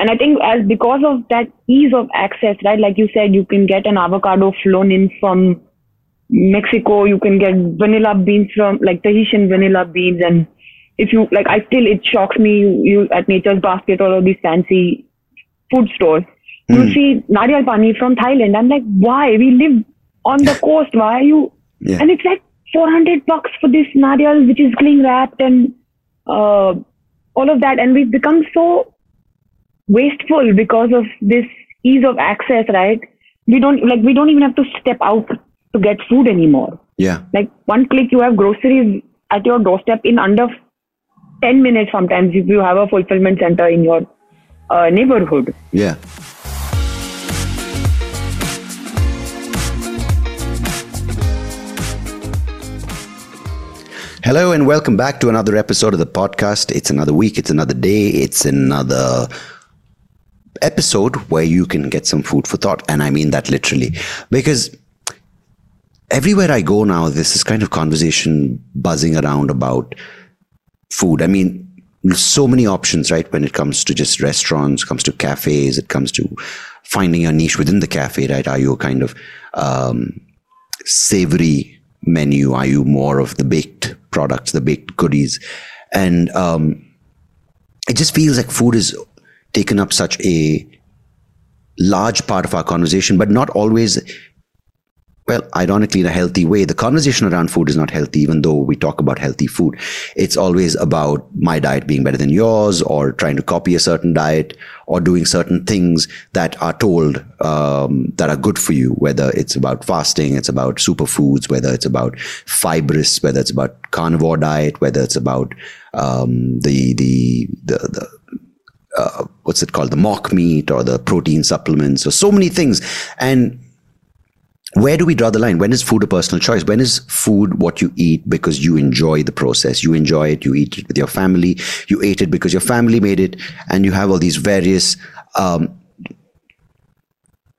and I think as because of that ease of access, right? Like you said, you can get an avocado flown in from Mexico. You can get vanilla beans from like Tahitian vanilla beans, and if you like, I still it shocks me. You, you at Nature's Basket or all these fancy food stores, mm. you see nariyal pani from Thailand. I'm like, why? We live on the coast. Why are you? Yeah. And it's like 400 bucks for this nariyal, which is cling wrapped and uh, all of that. And we've become so wasteful because of this ease of access, right? We don't like we don't even have to step out to get food anymore. Yeah. Like one click, you have groceries at your doorstep in under 10 minutes sometimes if you have a fulfillment center in your uh, neighborhood. Yeah. Hello and welcome back to another episode of the podcast. It's another week, it's another day, it's another episode where you can get some food for thought. And I mean that literally. Because everywhere I go now, this is kind of conversation buzzing around about food. I mean, so many options, right? When it comes to just restaurants, comes to cafes, it comes to finding your niche within the cafe, right? Are you a kind of um, savory menu? Are you more of the baked products, the baked goodies? And um, it just feels like food is taken up such a large part of our conversation, but not always well, ironically, in a healthy way. The conversation around food is not healthy, even though we talk about healthy food. It's always about my diet being better than yours, or trying to copy a certain diet, or doing certain things that are told um, that are good for you. Whether it's about fasting, it's about superfoods, whether it's about fibrous, whether it's about carnivore diet, whether it's about um, the the the, the uh, what's it called the mock meat or the protein supplements or so many things and where do we draw the line? When is food a personal choice? When is food what you eat because you enjoy the process? You enjoy it, you eat it with your family, you ate it because your family made it, and you have all these various um,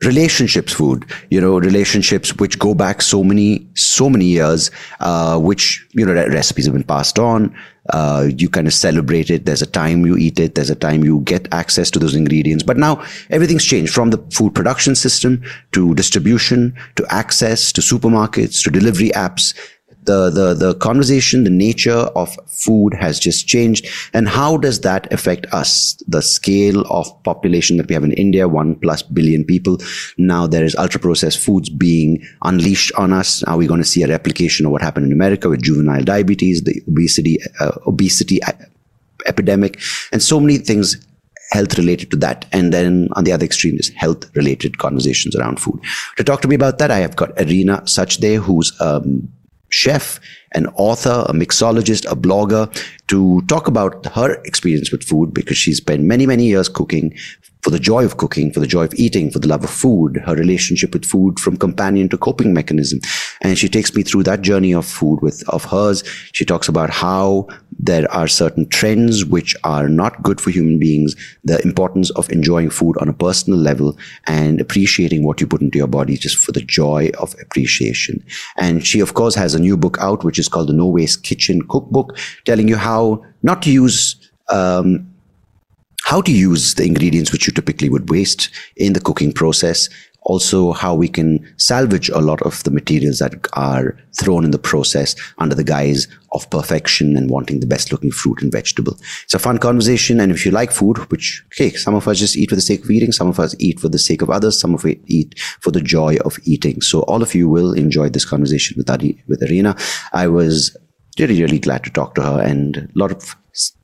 relationships food you know relationships which go back so many so many years uh, which you know recipes have been passed on. Uh, you kind of celebrate it. There's a time you eat it. There's a time you get access to those ingredients. But now everything's changed from the food production system to distribution to access to supermarkets to delivery apps the, the, the conversation, the nature of food has just changed. And how does that affect us? The scale of population that we have in India, one plus billion people. Now there is ultra processed foods being unleashed on us. Are we going to see a replication of what happened in America with juvenile diabetes, the obesity, uh, obesity epidemic, and so many things health related to that. And then on the other extreme is health related conversations around food. To talk to me about that, I have got Arina Suchde, who's um, chef, an author, a mixologist, a blogger to talk about her experience with food because she spent many, many years cooking for the joy of cooking, for the joy of eating, for the love of food, her relationship with food from companion to coping mechanism. And she takes me through that journey of food with, of hers. She talks about how there are certain trends which are not good for human beings, the importance of enjoying food on a personal level and appreciating what you put into your body just for the joy of appreciation. And she, of course, has a new book out, which is called the No Waste Kitchen Cookbook, telling you how not to use um, how to use the ingredients which you typically would waste in the cooking process. Also, how we can salvage a lot of the materials that are thrown in the process under the guise of perfection and wanting the best looking fruit and vegetable. It's a fun conversation. And if you like food, which, okay, some of us just eat for the sake of eating, some of us eat for the sake of others, some of us eat for the joy of eating. So all of you will enjoy this conversation with, Adi, with Arina. I was really, really glad to talk to her and a lot of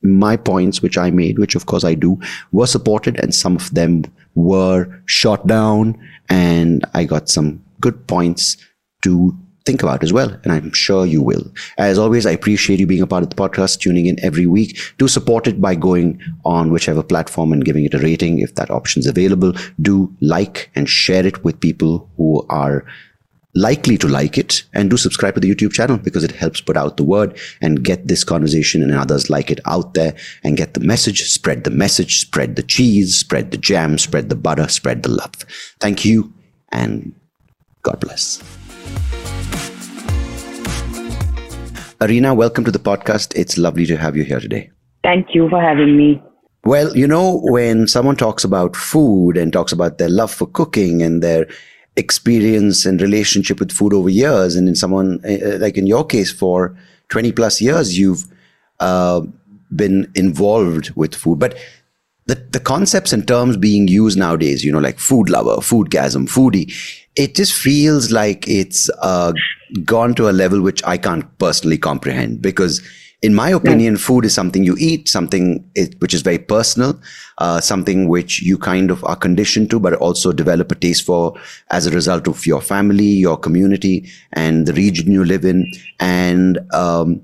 my points, which I made, which of course I do, were supported and some of them were shot down. And I got some good points to think about as well. And I'm sure you will. As always, I appreciate you being a part of the podcast, tuning in every week. Do support it by going on whichever platform and giving it a rating if that option is available. Do like and share it with people who are likely to like it and do subscribe to the YouTube channel because it helps put out the word and get this conversation and others like it out there and get the message, spread the message, spread the cheese, spread the jam, spread the butter, spread the love. Thank you and God bless. Arina, welcome to the podcast. It's lovely to have you here today. Thank you for having me. Well, you know, when someone talks about food and talks about their love for cooking and their experience and relationship with food over years, and in someone uh, like in your case, for 20 plus years, you've uh, been involved with food. But the, the concepts and terms being used nowadays, you know, like food lover, food gasm, foodie, it just feels like it's uh, gone to a level which I can't personally comprehend because in my opinion, food is something you eat, something which is very personal, uh, something which you kind of are conditioned to, but also develop a taste for as a result of your family, your community, and the region you live in. And um,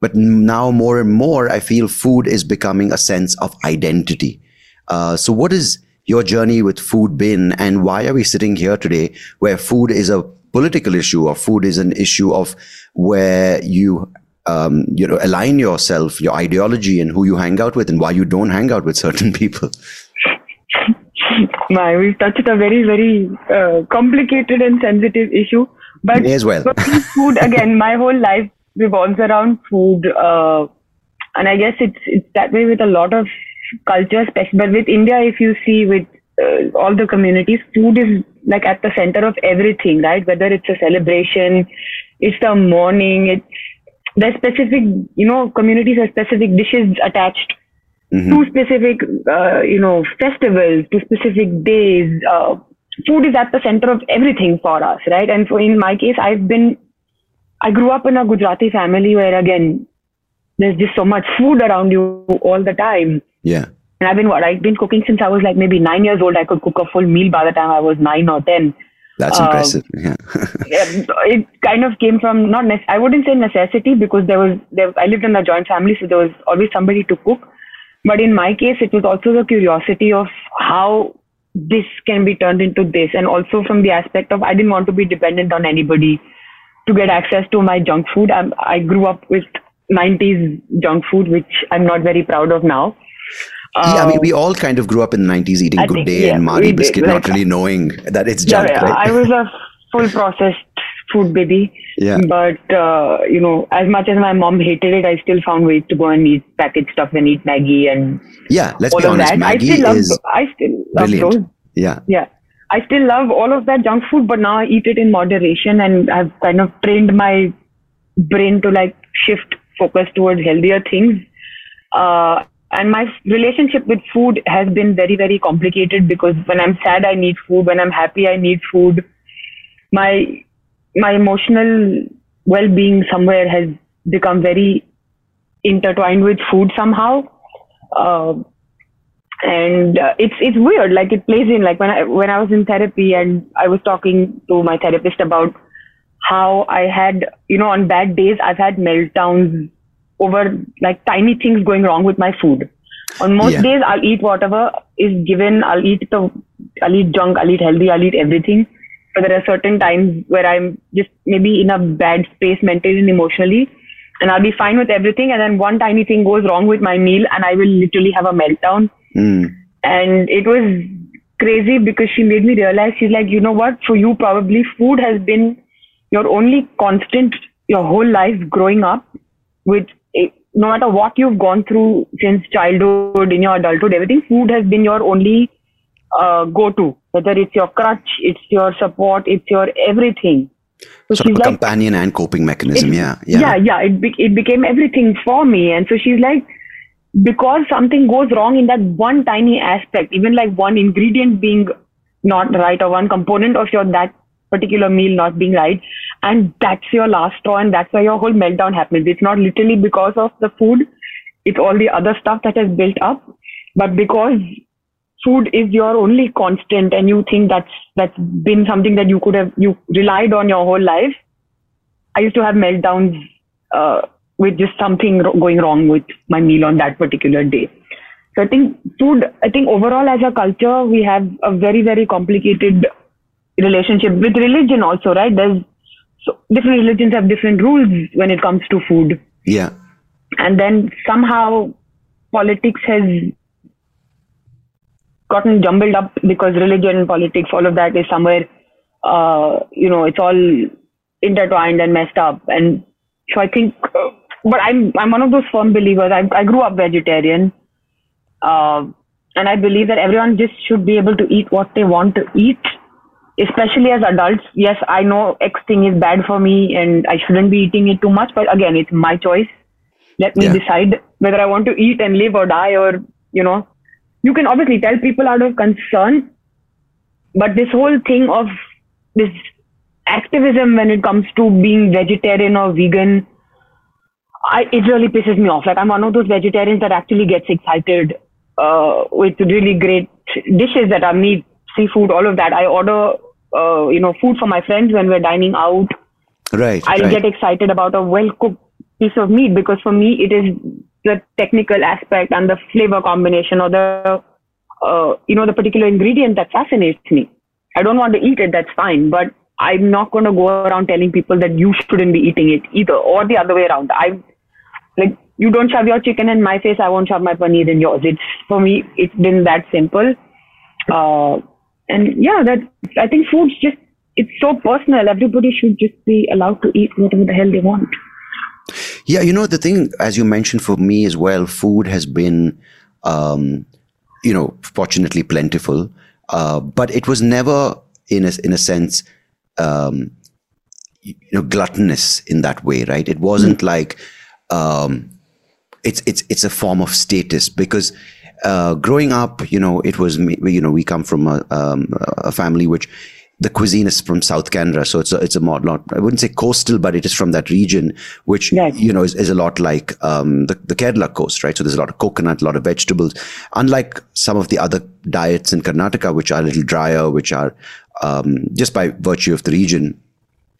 but now more and more, I feel food is becoming a sense of identity. Uh, so, what is your journey with food been, and why are we sitting here today, where food is a political issue, or food is an issue of where you um, you know, align yourself, your ideology, and who you hang out with, and why you don't hang out with certain people. My, we've touched a very, very uh, complicated and sensitive issue. But May as well. food again. My whole life revolves around food, uh, and I guess it's it's that way with a lot of cultures. But with India, if you see with uh, all the communities, food is like at the center of everything, right? Whether it's a celebration, it's the morning, it's there's specific, you know, communities have specific dishes attached mm-hmm. to specific, uh, you know, festivals, to specific days. Uh, food is at the center of everything for us, right? And so in my case, I've been, I grew up in a Gujarati family where again, there's just so much food around you all the time. Yeah. And I've been what I've been cooking since I was like maybe nine years old. I could cook a full meal by the time I was nine or ten. That's uh, impressive. Yeah. it kind of came from not ne- I wouldn't say necessity because there was there I lived in a joint family, so there was always somebody to cook. But in my case, it was also the curiosity of how this can be turned into this, and also from the aspect of I didn't want to be dependent on anybody to get access to my junk food. i I grew up with 90s junk food, which I'm not very proud of now yeah, I mean, we um, all kind of grew up in the 90s eating I Good think, Day yeah, and Marie Biscuit, like, not really knowing that it's junk. Yeah, right? I was a full processed food baby. Yeah. But, uh, you know, as much as my mom hated it, I still found ways to go and eat packaged stuff and eat Maggi and yeah, let's be honest, Maggi I still love, is I still love brilliant. those. Yeah. Yeah. I still love all of that junk food, but now I eat it in moderation and I've kind of trained my brain to like shift focus towards healthier things. Uh, and my relationship with food has been very very complicated because when i'm sad i need food. When i'm happy i need food. My my emotional well-being somewhere has become very intertwined with food somehow. Uh, and uh, it's it's weird. Like it plays in like when i when i was in therapy and i was talking to my therapist about how i had you know on bad days i've had meltdowns over like tiny things going wrong with my food. On most yeah. days, I'll eat whatever is given. I'll eat the, I'll eat junk. I'll eat healthy. I'll eat everything. But there are certain times where I'm just maybe in a bad space mentally and emotionally, and I'll be fine with everything. And then one tiny thing goes wrong with my meal, and I will literally have a meltdown. Mm. And it was crazy because she made me realize she's like, you know what? For you, probably food has been your only constant your whole life growing up with no matter what you've gone through since childhood, in your adulthood, everything, food has been your only uh, go-to. Whether it's your crutch, it's your support, it's your everything. So sort of a like, companion and coping mechanism. Yeah, yeah, yeah, yeah. It be- it became everything for me, and so she's like, because something goes wrong in that one tiny aspect, even like one ingredient being not right or one component of your that particular meal not being right. And that's your last straw, and that's why your whole meltdown happens. It's not literally because of the food, it's all the other stuff that has built up. But because food is your only constant, and you think that's that's been something that you could have you relied on your whole life. I used to have meltdowns uh, with just something going wrong with my meal on that particular day. So I think food, I think overall as a culture, we have a very, very complicated relationship with religion also, right? There's so different religions have different rules when it comes to food. Yeah. And then somehow politics has gotten jumbled up because religion, politics, all of that is somewhere, uh, you know, it's all intertwined and messed up. And so I think, uh, but I'm I'm one of those firm believers. I I grew up vegetarian. Uh, and I believe that everyone just should be able to eat what they want to eat, especially as adults. Yes, I know X thing is bad for me and I shouldn't be eating it too much, but again, it's my choice. Let me Yeah. decide whether I want to eat and live or die, or, you know, you can obviously tell people out of concern, but this whole thing of this activism when it comes to being vegetarian or vegan, I, it really pisses me off. Like I'm one of those vegetarians that actually gets excited uh, with really great dishes that are meat, seafood, all of that. I order, uh, you know, food for my friends when we're dining out. Right. I'll right. get excited about a well cooked piece of meat because for me it is the technical aspect and the flavor combination or the uh, you know the particular ingredient that fascinates me. I don't want to eat it, that's fine, but I'm not going to go around telling people that you shouldn't be eating it either, or the other way around. I like you don't shove your chicken in my face, I won't shove my paneer in yours. It's for me, it's been that simple. Uh, and yeah, that I think food's just it's so personal. Everybody should just be allowed to eat whatever the hell they want. Yeah, you know the thing, as you mentioned, for me as well, food has been, um, you know, fortunately plentiful, uh, but it was never in a in a sense, um, you know, gluttonous in that way, right? It wasn't like, um, it's it's it's a form of status because. Uh, growing up, you know, it was you know we come from a, um, a family which the cuisine is from South Canara, so it's a, it's a more not I wouldn't say coastal, but it is from that region, which Right. you know is, is a lot like um, the the Kerala coast, right? So there's a lot of coconut, a lot of vegetables. Unlike some of the other diets in Karnataka, which are a little drier, which are um, just by virtue of the region,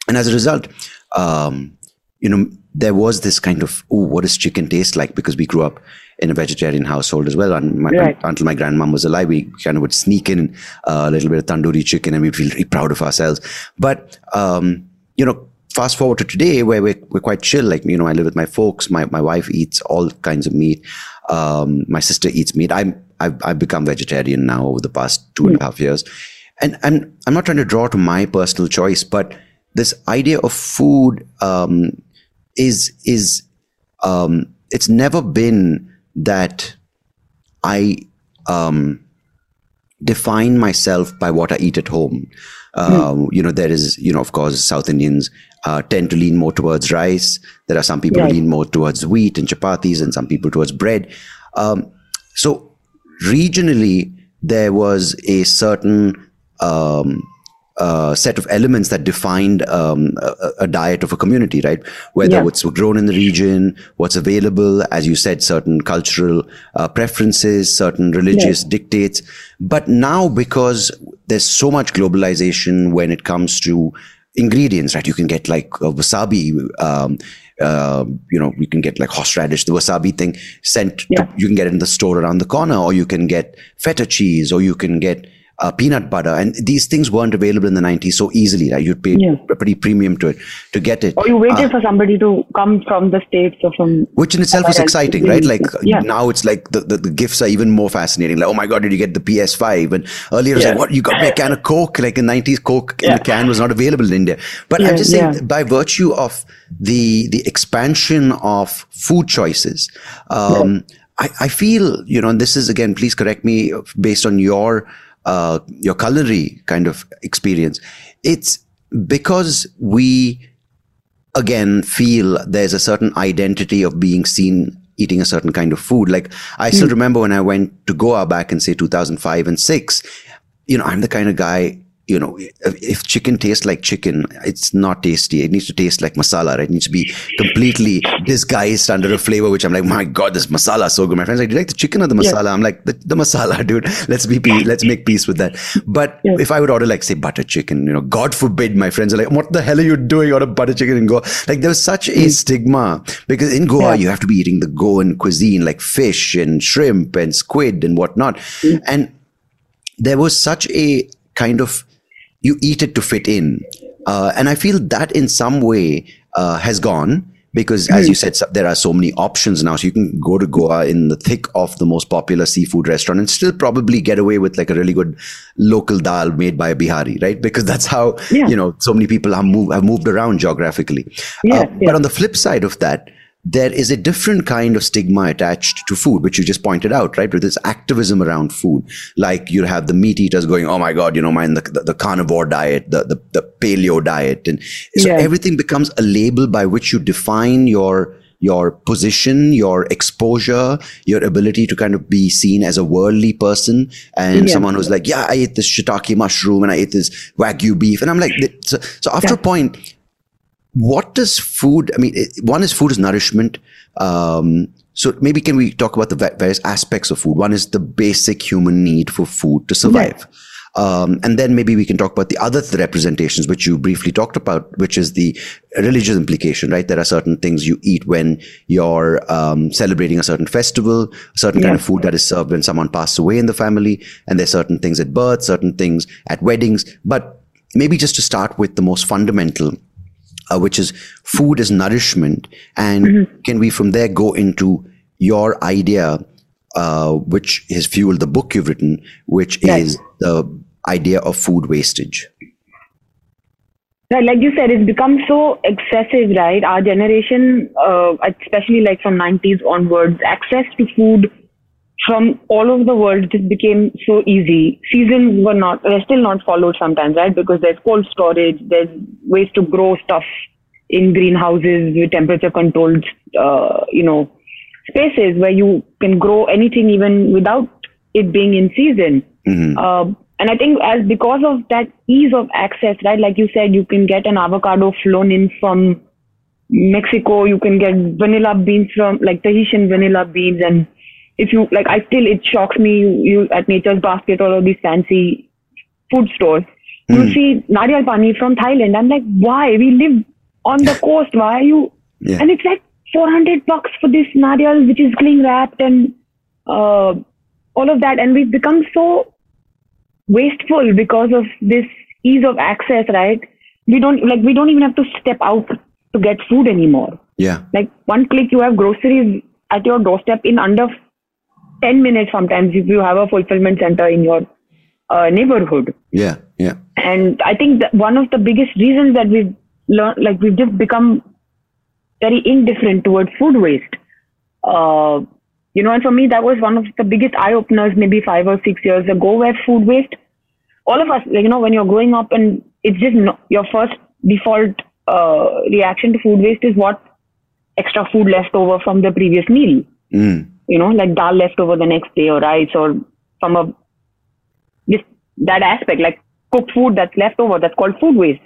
and as a result, um, you know, there was this kind of, oh, what does chicken taste like? Because we grew up in a vegetarian household as well. And my, Right. until my grandmom was alive, we kind of would sneak in a little bit of tandoori chicken and we'd feel really proud of ourselves. But, um, you know, fast forward to today where we're, we're quite chill. Like, you know, I live with my folks. My, my wife eats all kinds of meat. Um, my sister eats meat. I'm, I've, I've become vegetarian now over the past two and a half years. And, and I'm not trying to draw to my personal choice, but this idea of food, um, is, is, um, it's never been that I, um, define myself by what I eat at home. Um, You know, there is, you know, of course, South Indians uh, tend to lean more towards rice. There are some people Right. who lean more towards wheat and chapatis, and some people towards bread. Um, so regionally, there was a certain um, uh, set of elements that defined um, a, a diet of a community, right? Whether Yeah. what's grown in the region, what's available, as you said, certain cultural uh, preferences, certain religious dictates. But now, because there's so much globalization when it comes to ingredients, right? You can get like wasabi, um, uh, you know, you can get like horseradish, the wasabi thing sent. To, you can get it in the store around the corner, or you can get feta cheese, or you can get uh, peanut butter. And these things weren't available in the 90s so easily, right? You'd pay Yeah. a pretty premium to it to get it. Or you waited for somebody to come from the states or from Which in itself else. exciting, right? Like yeah. now it's like the, the, the gifts are even more fascinating. Like, oh my God, did you get the PS5? And earlier it was like, what, you got me a can of Coke? Like in 90s, Coke in Yeah. a can was not available in India. But I'm just saying yeah. by virtue of the, the expansion of food choices, um, I, I feel, you know, and this is again, please correct me based on your, uh, your culinary kind of experience. It's because we, again feel there's a certain identity of being seen eating a certain kind of food. Like I still remember when I went to Goa back in say 2005 and six, you know, I'm the kind of guy, you know, if, if chicken tastes like chicken, it's not tasty. It needs to taste like masala, right? It needs to be completely disguised under a flavor, which I'm like, my God, this masala is so good. My friends are like, do you like the chicken or the masala? I'm like, the, the masala, dude. Let's be, pe- let's make peace with that. But Yeah. if I would order like say butter chicken, you know, God forbid my friends are like, what the hell are you doing? Order butter chicken in Goa. Like there was such a mm. stigma because in Goa, Yeah. you have to be eating the Goan cuisine, like fish and shrimp and squid and whatnot. Mm. And there was such a kind of you eat it to fit in. Uh, and i feel that in some way uh, has gone because as you said there are so many options now. So you can go to goa in the thick of the most popular seafood restaurant and still probably get away with like a really good local dal made by a bihari right? Because that's how Yeah. you know so many people have moved, have moved around geographically. Yeah, Uh, yeah. but on the flip side of that there is a different kind of stigma attached to food, which you just pointed out, right? With this activism around food, like you have the meat eaters going, "Oh my God, you know, mine the, the, the carnivore diet, the, the the paleo diet," and so Yeah. everything becomes a label by which you define your your position, your exposure, your ability to kind of be seen as a worldly person, and Yeah. someone who's like, "Yeah, I ate this shiitake mushroom and I ate this wagyu beef," and I'm like, so, so after a point what does food i mean it, one is food is nourishment um, so maybe can we talk about the various aspects of food? One is the basic human need for food to survive. Um, and then maybe we can talk about the other th- representations which you briefly talked about which is the religious implication right? There are certain things you eat when you're um, celebrating a certain festival a certain kind of food that is served when someone passes away in the family and there's certain things at birth certain things at weddings. But maybe just to start with the most fundamental uh, which is food is nourishment. And can we from there go into your idea, uh, which has fueled the book you've written, which Right. is the idea of food wastage? Right, like you said, it's become so excessive, right? Our generation, uh, especially like from 90s onwards, access to food from all over the world just became so easy. Seasons were not, they're still not followed sometimes, right? Because there's cold storage, there's ways to grow stuff in greenhouses with temperature controlled, uh, you know, spaces where you can grow anything even without it being in season. Mhm. Uh, and I think as because of that ease of access, right? Like you said, you can get an avocado flown in from Mexico. You can get vanilla beans from like Tahitian vanilla beans. And if you like, I still it shocks me. You, you at Nature's Basket or all these fancy food stores, you see nariyal pani from Thailand. I'm like, why? We live on the coast. Why are you? Yeah. And it's like 400 bucks for this nariyal, which is cling wrapped and uh, all of that. And we've become so wasteful because of this ease of access, right? We don't like we don't even have to step out to get food anymore. Yeah. Like one click, you have groceries at your doorstep in under 10 minutes sometimes if you have a fulfillment center in your uh, neighborhood. Yeah. Yeah. And I think that one of the biggest reasons that we've learned, like we've just become very indifferent towards food waste. Uh, you know, and for me, that was one of the biggest eye openers maybe five or six years ago where food waste, all of us, like, you know, when you're growing up and it's just no, your first default uh, reaction to food waste is what extra food left over from the previous meal Mm. You know, like dal left over the next day or rice or from a just that aspect, like cooked food that's left over, that's called food waste.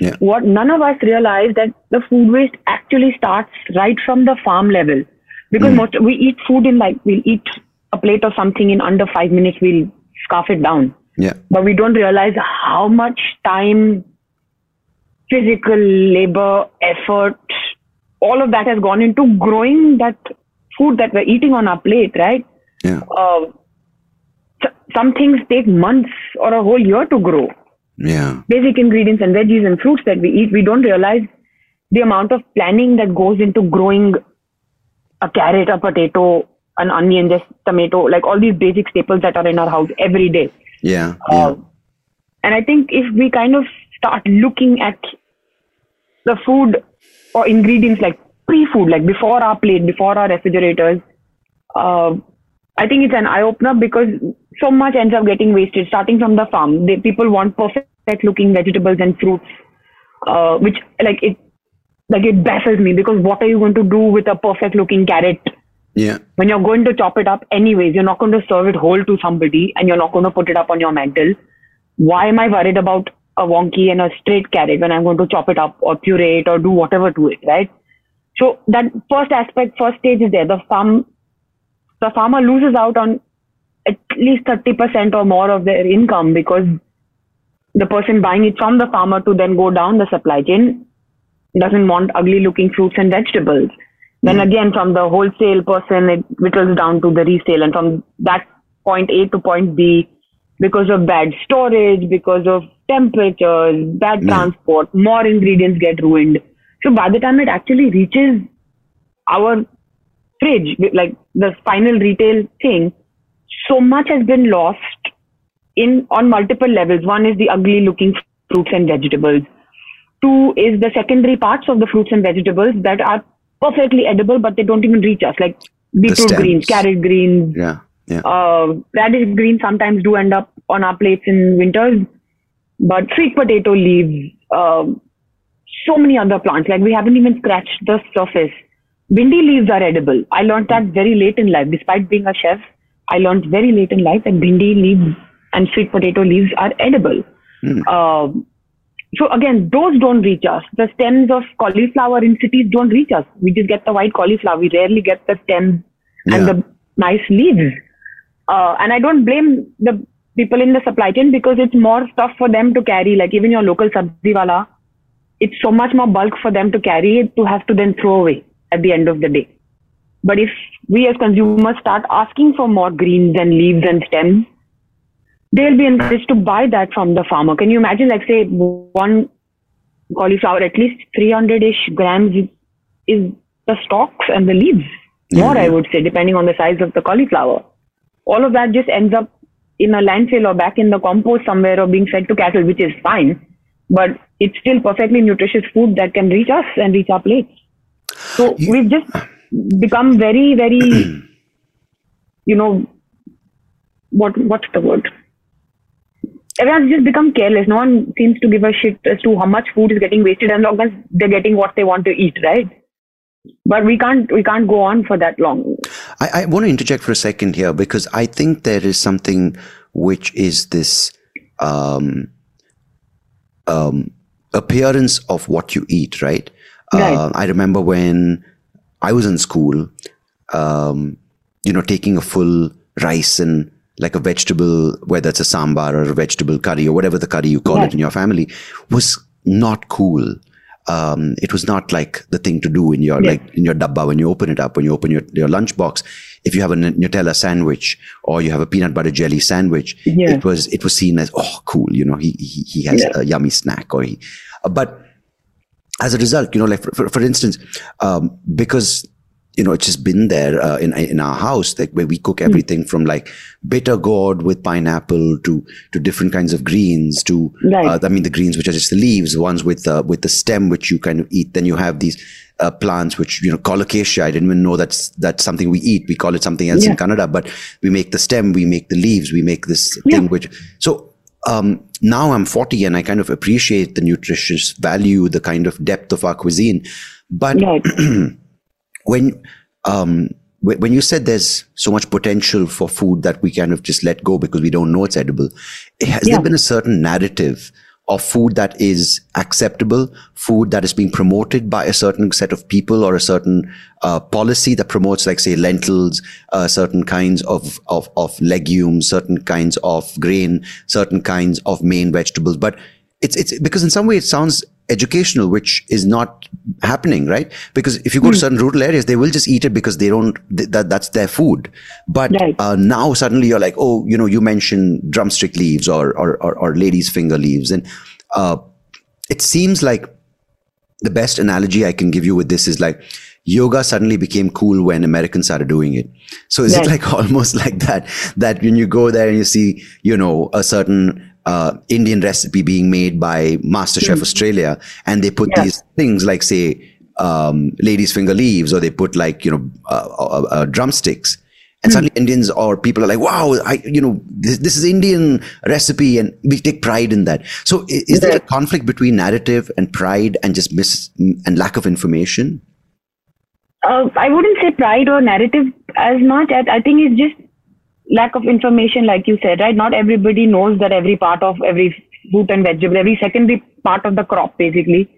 Yeah. What none of us realize that the food waste actually starts right from the farm level. Because mm-hmm. most we eat food in like we'll eat a plate of something in under five minutes, we'll scarf it down. Yeah. But we don't realize how much time, physical labor, effort, all of that has gone into growing that food that we're eating on our plate, right? Yeah. Uh, some things take months or a whole year to grow. Yeah. Basic ingredients and veggies and fruits that we eat, we don't realize the amount of planning that goes into growing a carrot, a potato, an onion, just tomato, like all these basic staples that are in our house every day. Yeah. Yeah. Uh, and I think if we kind of start looking at the food or ingredients like pre-food, like before our plate, before our refrigerators, uh, I think it's an eye opener because so much ends up getting wasted, starting from the farm. They, people want perfect-looking vegetables and fruits, uh, which like it, like it baffles me because what are you going to do with a perfect-looking carrot Yeah. when you're going to chop it up anyways, you're not going to serve it whole to somebody and you're not going to put it up on your mantle. Why am I worried about a wonky and a straight carrot when I'm going to chop it up or puree it or do whatever to it, right? So that first aspect, first stage is there. The farm, the farmer loses out on at least 30% or more of their income because the person buying it from the farmer to then go down the supply chain doesn't want ugly looking fruits and vegetables. Then hmm. again, from the wholesale person, it whittles down to the resale. And from that point A to point B, because of bad storage, because of temperatures, bad hmm. transport, more ingredients get ruined. So by the time it actually reaches our fridge, like the final retail thing, so much has been lost in on multiple levels. One is the ugly looking fruits and vegetables. Two is the secondary parts of the fruits and vegetables that are perfectly edible, but they don't even reach us. Like beetroot greens, carrot greens, Yeah. Yeah. uh, radish greens sometimes do end up on our plates in winters, but sweet potato leaves, um so many other plants. Like we haven't even scratched the surface. Bhindi leaves are edible. I learned that very late in life. Despite being a chef, I learned very late in life that bhindi leaves and sweet potato leaves are edible. Um, so again, those don't reach us. The stems of cauliflower in cities don't reach us. We just get the white cauliflower. We rarely get the stems and the nice leaves. Uh, and I don't blame the people in the supply chain because it's more stuff for them to carry. Like even your local sabzi wala, it's so much more bulk for them to carry it to have to then throw away at the end of the day. But if we as consumers start asking for more greens and leaves and stems, they'll be encouraged to buy that from the farmer. Can you imagine, like, say, one cauliflower, at least 300 ish grams is, is the stalks and the leaves? More, I mm-hmm. would say, depending on the size of the cauliflower. All of that just ends up in a landfill or back in the compost somewhere or being fed to cattle, which is fine. But it's still perfectly nutritious food that can reach us and reach our plates. So we've just become very, very, you know, what what's the word? Everyone's just become careless. No one seems to give a shit as to how much food is getting wasted as long as they're getting what they want to eat, right? But we can't we can't go on for that long. I, I want to interject for a second here because I think there is something which is this um, um, appearance of what you eat, right? Right. Uh, I remember when I was in school, um, you know, taking a full rice and like a vegetable, whether it's a sambar or a vegetable curry or whatever the curry you call Right. it in your family, was not cool. Um, it was not like the thing to do in your Yeah. like in your dabba when you open it up when you open your your lunchbox. If you have a Nutella sandwich or you have a peanut butter jelly sandwich, Yeah. it was it was seen as oh cool, you know, he he, he has Yeah. a yummy snack or he, uh, but as a result, you know, like for, for, for instance, um, because you know it's just been there uh, in in our house, like where we cook everything from like bitter gourd with pineapple to to different kinds of greens to Right. uh, I mean the greens which are just the leaves, ones with uh, with the stem which you kind of eat. Then you have these uh, plants which you know colocasia. I didn't even know that's that's something we eat. We call it something else in Kannada, but we make the stem, we make the leaves, we make this Yeah. thing which so um, now I'm 40 and I kind of appreciate the nutritious value, the kind of depth of our cuisine. But Right. when um, when you said there's so much potential for food that we kind of just let go because we don't know it's edible, has Yeah. there been a certain narrative of food that is acceptable, food that is being promoted by a certain set of people or a certain uh, policy that promotes, like say, lentils, uh, certain kinds of, of of legumes, certain kinds of grain, certain kinds of main vegetables, but it's it's because in some way it sounds educational, which is not happening, right? Because if you go to certain rural areas, they will just eat it because they don't th- that that's their food. But Right. uh, now suddenly you're like, oh, you know, you mentioned drumstick leaves or or or, or ladies' finger leaves, and uh, it seems like the best analogy I can give you with this is like yoga suddenly became cool when Americans started doing it. So is Right. it like almost like that? That when you go there and you see, you know, a certain uh, Indian recipe being made by MasterChef Australia, and they put Mm. These things like say um, ladies' finger leaves, or they put like you know uh, uh, uh, drumsticks. And Hmm. suddenly Indians or people are like, wow, I, you know, this, this is Indian recipe and we take pride in that. So i- is there a conflict between narrative and pride and just miss and lack of information? uh, I wouldn't say pride or narrative as much. I, I think it's just lack of information, like you said, right? Not everybody knows that every part of every fruit and vegetable, every secondary part of the crop, basically,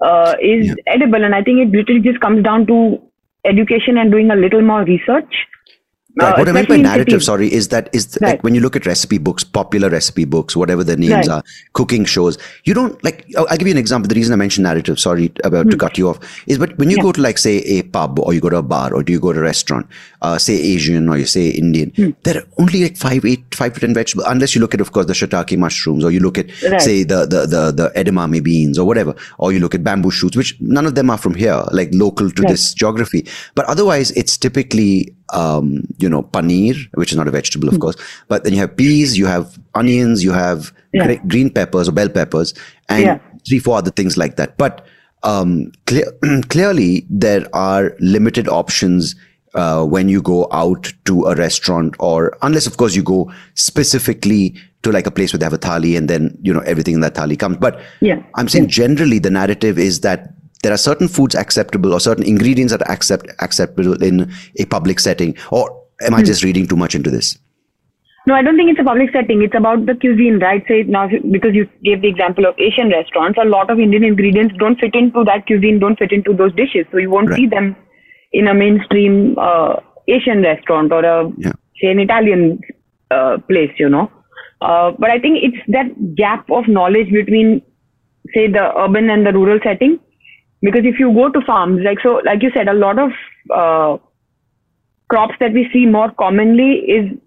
uh, is Yeah. edible. And I think it literally just comes down to education and doing a little more research. Right. Uh, what I meant by narrative, sorry, is that is th- like when you look at recipe books, popular recipe books, whatever their names Right. are, cooking shows, you don't like. I'll, I'll give you an example. The reason I mentioned narrative, sorry about to cut you off, is but when you Hmm. Yeah. go to like say a pub or you go to a bar or do you go to a restaurant, uh, say Asian or you say Indian, Hmm. there are only like five, eight, five to ten vegetables, unless you look at, of course, the shiitake mushrooms or you look at Right. say the the the the edamame beans or whatever, or you look at bamboo shoots, which none of them are from here, like local to Right. this geography. But otherwise, it's typically, um, you know, paneer, which is not a vegetable, of course. But then you have peas, you have onions, you have Yeah. gre- green peppers or bell peppers, and Yeah. three, four other things like that. But um, clear, clearly there are limited options uh, when you go out to a restaurant or unless of course you go specifically to like a place where they have a thali and then you know everything in that thali comes but yeah i'm saying generally the narrative is that there are certain foods acceptable or certain ingredients that are accept, acceptable in a public setting or am i hmm. just reading too much into this no, I don't think it's a public setting. It's about the cuisine, right? Say now, because you gave the example of Asian restaurants, a lot of Indian ingredients don't fit into that cuisine, don't fit into those dishes. So you won't right. see them in a mainstream uh, Asian restaurant or a yeah. say an Italian uh, place, you know. Uh, but I think it's that gap of knowledge between say the urban and the rural setting. Because if you go to farms, like so, like you said, a lot of uh, crops that we see more commonly is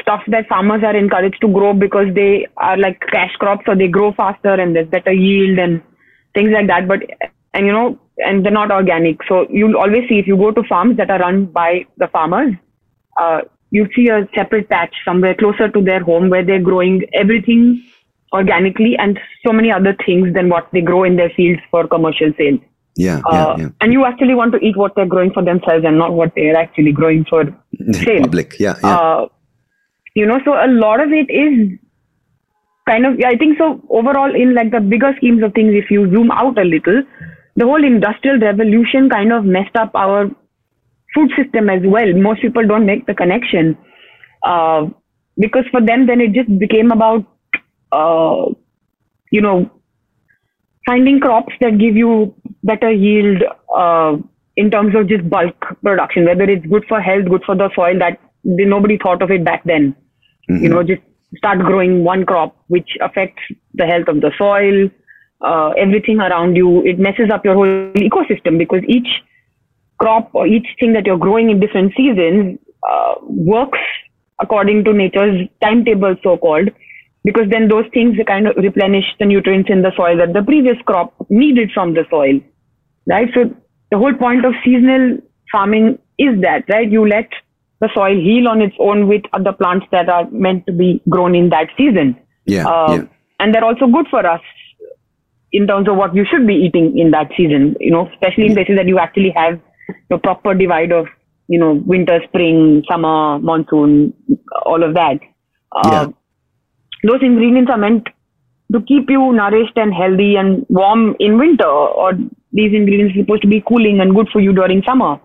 stuff that farmers are encouraged to grow because they are like cash crops or they grow faster and there's better yield and things like that. But and you know and they're not organic. So you'll always see if you go to farms that are run by the farmers, uh, you'll see a separate patch somewhere closer to their home where they're growing everything organically and so many other things than what they grow in their fields for commercial sales. Yeah, uh, yeah, And you actually want to eat what they're growing for themselves and not what they're actually growing for sale. Public, yeah, yeah. Uh, you know, so a lot of it is kind of, I think so overall in like the bigger schemes of things, if you zoom out a little, the whole industrial revolution kind of messed up our food system as well. Most people don't make the connection uh, because for them, then it just became about, uh, you know, finding crops that give you better yield uh, in terms of just bulk production, whether it's good for health, good for the soil. That nobody thought of it back then. Mm-hmm. You know, just start growing one crop which affects the health of the soil uh, everything around you. It messes up your whole ecosystem because each crop or each thing that you're growing in different seasons uh, works according to nature's timetable, so called, because then those things kind of replenish the nutrients in the soil that the previous crop needed from the soil, right? So the whole point of seasonal farming is that, right? You let the soil heal on its own with other plants that are meant to be grown in that season. Yeah, uh, yeah. And they're also good for us in terms of what you should be eating in that season, you know, especially in places that you actually have the proper divide of, you know, winter, spring, summer, monsoon, all of that. Uh, yeah. Those ingredients are meant to keep you nourished and healthy and warm in winter, or these ingredients are supposed to be cooling and good for you during summer.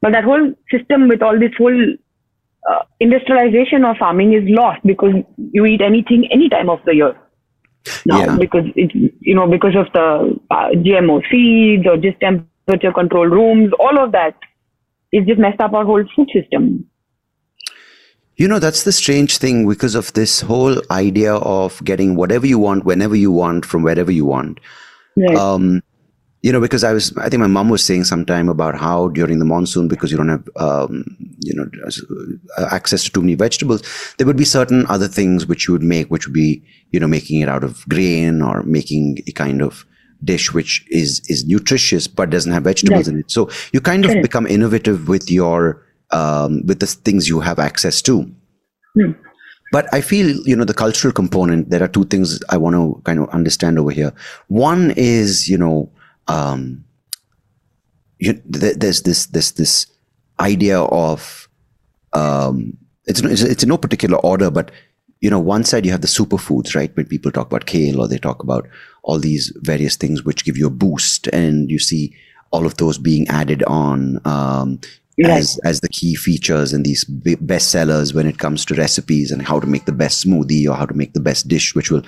But that whole system with all this whole uh, industrialization of farming is lost because you eat anything any time of the year now yeah. because it you know because of the uh, GMO seeds or just temperature control rooms, all of that is just messed up our whole food system. You know, that's the strange thing because of this whole idea of getting whatever you want, whenever you want, from wherever you want. Right. Um, you know, because I was, I think my mom was saying sometime about how during the monsoon, because you don't have, um, you know, uh, access to too many vegetables, there would be certain other things which you would make, which would be, you know, making it out of grain or making a kind of dish which is is nutritious but doesn't have vegetables in it. So you kind of become innovative with your um, with the things you have access to. Mm. But I feel, you know, the cultural component, there are two things I want to kind of understand over here. One is, you know, um, you, th- there's this this this idea of um, it's, it's it's in no particular order, but you know, one side you have the superfoods, right? When people talk about kale or they talk about all these various things which give you a boost, and you see all of those being added on um, as as the key features and these best sellers when it comes to recipes and how to make the best smoothie or how to make the best dish, which will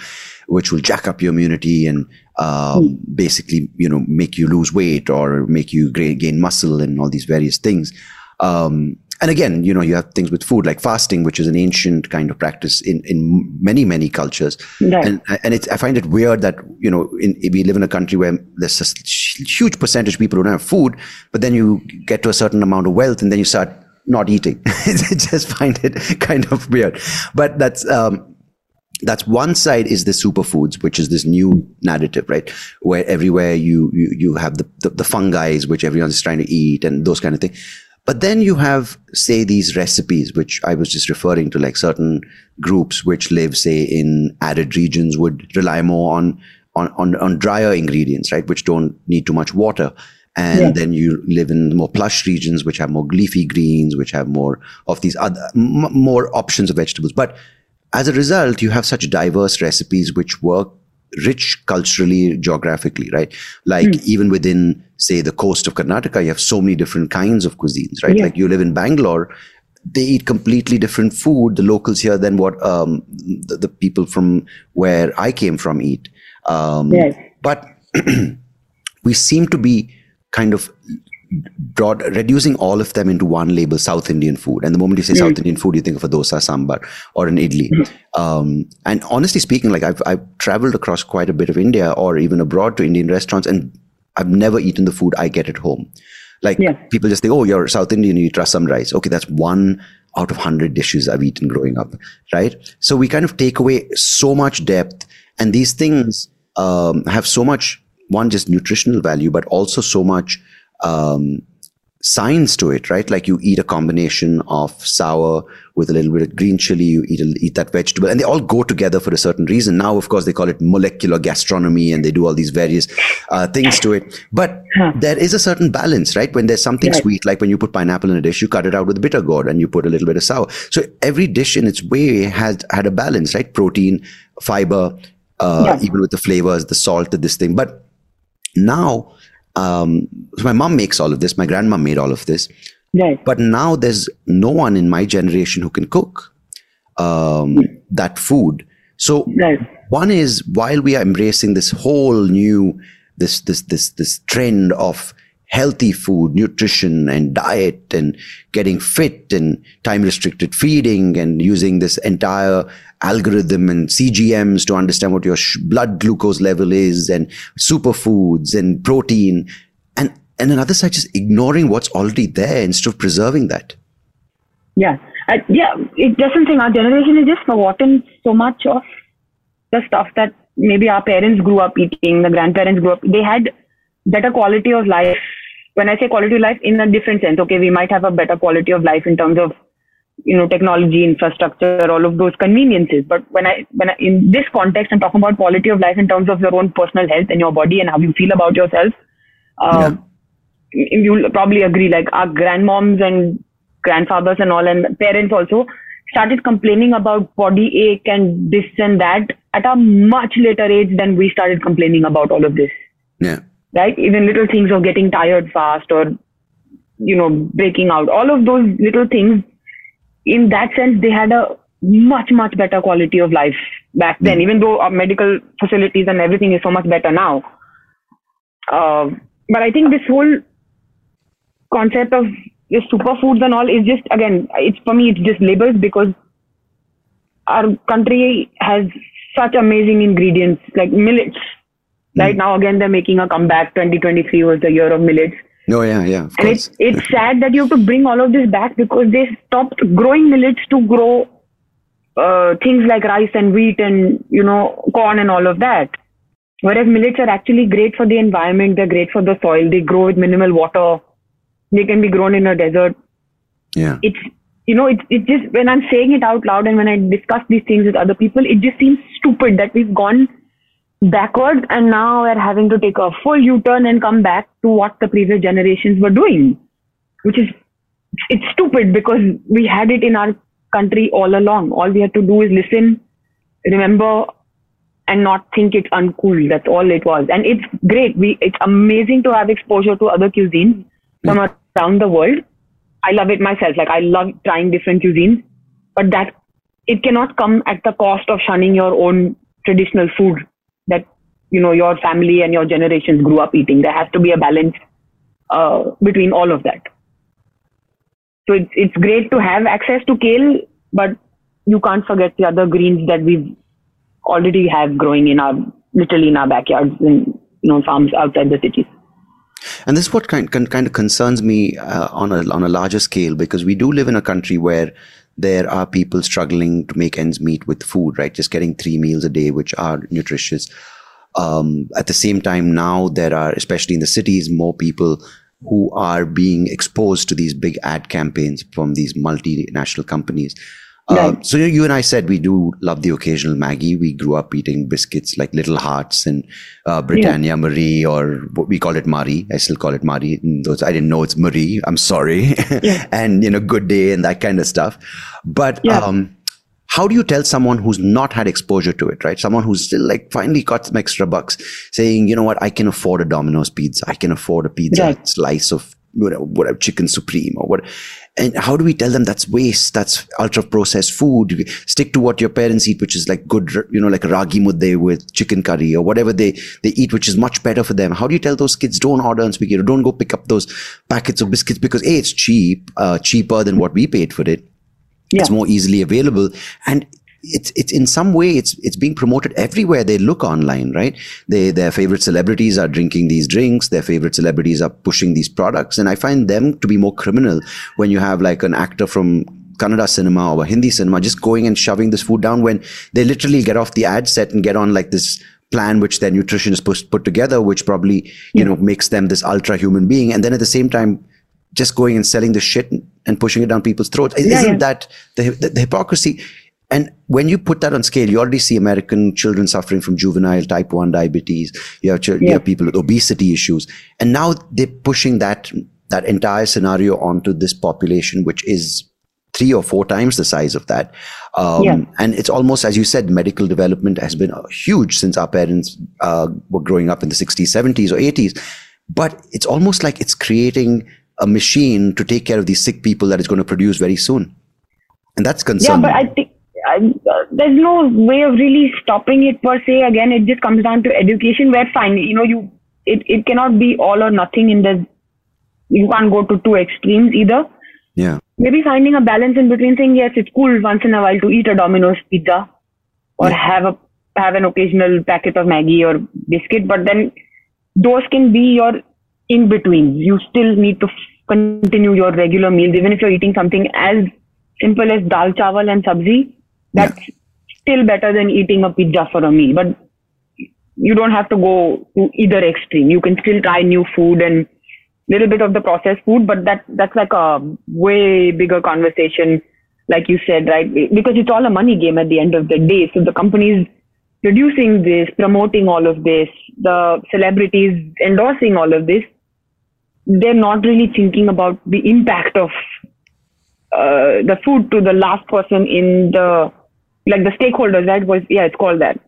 which will jack up your immunity and um, mm. basically, you know, make you lose weight or make you gain muscle and all these various things. Um, and again, you know, you have things with food like fasting, which is an ancient kind of practice in, in many, many cultures. And, and it's, I find it weird that, you know, in, we live in a country where there's a huge percentage of people who don't have food, but then you get to a certain amount of wealth and then you start not eating. I just find it kind of weird. But that's, um, that's one side is the superfoods, which is this new narrative, right? Where everywhere you, you, you have the, the, the fungi, which everyone's trying to eat and those kind of things. But then you have, say, these recipes, which I was just referring to, like certain groups which live, say, in arid regions would rely more on, on, on, on drier ingredients, right, which don't need too much water. And Yeah. then you live in more plush regions, which have more leafy greens, which have more of these other, m- more options of vegetables. But as a result, you have such diverse recipes which work rich culturally, geographically, right? Like hmm. even within, say, the coast of Karnataka, you have so many different kinds of cuisines, right? Yeah. Like you live in Bangalore, they eat completely different food, the locals here, than what um, the, the people from where I came from eat. Um, Yes. But we seem to be kind of broad, reducing all of them into one label, South Indian food. And the moment you say South Indian food, you think of a dosa, sambar, or an idli. Um, and honestly speaking, like I've, I've traveled across quite a bit of India or even abroad to Indian restaurants, and I've never eaten the food I get at home. Like Yeah. people just think, oh, you're South Indian, you eat rasam rice. Okay, that's one out of hundred dishes I've eaten growing up, right? So we kind of take away so much depth, and these things um, have so much one just nutritional value, but also so much um, science to it, right? Like you eat a combination of sour with a little bit of green chili, you eat, a, eat that vegetable, and they all go together for a certain reason. Now, of course, they call it molecular gastronomy and they do all these various uh, things to it. But Huh. there is a certain balance, right? When there's something sweet, like when you put pineapple in a dish, you cut it out with bitter gourd and you put a little bit of sour. So every dish in its way has had a balance, right? Protein, fiber, uh, even with the flavors, the salt, this thing. But now, um, so my mom makes all of this. My grandma made all of this. Right. But now there's no one in my generation who can cook um, that food. So Right. one is while we are embracing this whole new this this this this trend of healthy food, nutrition and diet and getting fit and time restricted feeding and using this entire algorithm and CGMs to understand what your sh- blood glucose level is and superfoods and protein and and another side just ignoring what's already there instead of preserving that. Yeah. I, yeah. It doesn't think our generation is just forgotten so much of the stuff that maybe our parents grew up eating, the grandparents grew up. They had better quality of life. When I say quality of life, in a different sense, okay, we might have a better quality of life in terms of you know technology, infrastructure, all of those conveniences. But when I when I, in this context, I'm talking about quality of life in terms of your own personal health and your body and how you feel about yourself. Uh, You'll probably agree. Like our grandmoms and grandfathers and all, and parents also started complaining about body ache and this and that at a much later age than we started complaining about all of this. Yeah. Right? Even little things of getting tired fast or you know breaking out. All of those little things. In that sense, they had a much much better quality of life back then. Even though our medical facilities and everything is so much better now. Uh, but I think this whole concept of the superfoods and all is just again it's for me it's just labels because our country has such amazing ingredients like millets right now again they're making a comeback 2023 was the year of millets Oh yeah, yeah. Of and course. it's it's sad that you have to bring all of this back because they stopped growing millets to grow uh, things like rice and wheat and you know corn and all of that. Whereas millets are actually great for the environment. They're great for the soil. They grow with minimal water. They can be grown in a desert. yeah. It's you know it's it's just when I'm saying it out loud and when I discuss these things with other people, it just seems stupid that we've gone backwards and now we're having to take a full U-turn and come back to what the previous generations were doing, which is it's stupid because we had it in our country all along. All we had to do is listen, remember, and not think it's uncool. That's all it was, and it's great. We it's amazing to have exposure to other cuisines from mm. around the world. I love it myself. Like I love trying different cuisines, but that it cannot come at the cost of shunning your own traditional food that you know your family and your generations grew up eating. There has to be a balance uh, between all of that. So it's it's great to have access to kale, but you can't forget the other greens that we already have growing in our literally in our backyards and you know farms outside the cities. And this is what kind, kind, kind of concerns me uh, on a on a larger scale because we do live in a country where there are people struggling to make ends meet with food, right? Just getting three meals a day, which are nutritious. Um, at the same time, now there are, especially in the cities, more people who are being exposed to these big ad campaigns from these multinational companies. Uh, so you and I said we do love the occasional Maggi. We grew up eating biscuits like Little Hearts and uh, Britannia yeah. Marie, or what we call it Marie. I still call it Marie. Those I didn't know it's Marie. I'm sorry. Yeah. and you know, Good Day and that kind of stuff. But yeah. um, how do you tell someone who's not had exposure to it, right? Someone who's still like finally got some extra bucks, saying, you know what, I can afford a Domino's pizza. I can afford a pizza right. slice of whatever chicken supreme or what and how do we tell them that's waste? That's ultra processed food. Stick to what your parents eat which is like good you know like ragi mudde with chicken curry or whatever they they eat which is much better for them. How do you tell those kids don't order on swiggy or don't go pick up those packets of biscuits because a it's cheap uh, cheaper than what we paid for it. Yeah. it's more easily available. And it's it's in some way it's it's being promoted everywhere they look online right they their favorite celebrities are drinking these drinks their favorite celebrities are pushing these products and i find them to be more criminal when you have like an actor from Kannada cinema or Hindi cinema just going and shoving this food down when they literally get off the ad set and get on like this plan which their nutritionist put, put together which probably you yeah. know makes them this ultra human being and then at the same time just going and selling the shit and pushing it down people's throats isn't yeah. that the, the, the hypocrisy and when you put that on scale, you already see American children suffering from juvenile type 1 diabetes. You have, yeah. you have people with obesity issues. And now they're pushing that, that entire scenario onto this population, which is three or four times the size of that. Um, yeah. And it's almost, as you said, medical development has been huge since our parents uh, were growing up in the 60s, 70s, or 80s. But it's almost like it's creating a machine to take care of these sick people that is going to produce very soon. And that's concerning. Yeah, but I think uh, there's no way of really stopping it per se. Again, it just comes down to education. Where fine, you know, you it, it cannot be all or nothing. In the you can't go to two extremes either. Yeah. Maybe finding a balance in between saying yes, it's cool once in a while to eat a Domino's pizza, or yeah. have a have an occasional packet of Maggi or biscuit, but then those can be your in between. You still need to continue your regular meals, even if you're eating something as simple as dal chawal and sabzi that's yeah. still better than eating a pizza for a meal. But you don't have to go to either extreme. You can still try new food and little bit of the processed food, but that that's like a way bigger conversation, like you said, right? Because it's all a money game at the end of the day. So the companies producing this, promoting all of this, the celebrities endorsing all of this, they're not really thinking about the impact of uh, the food to the last person in the like the stakeholders, right? Was yeah, it's called that.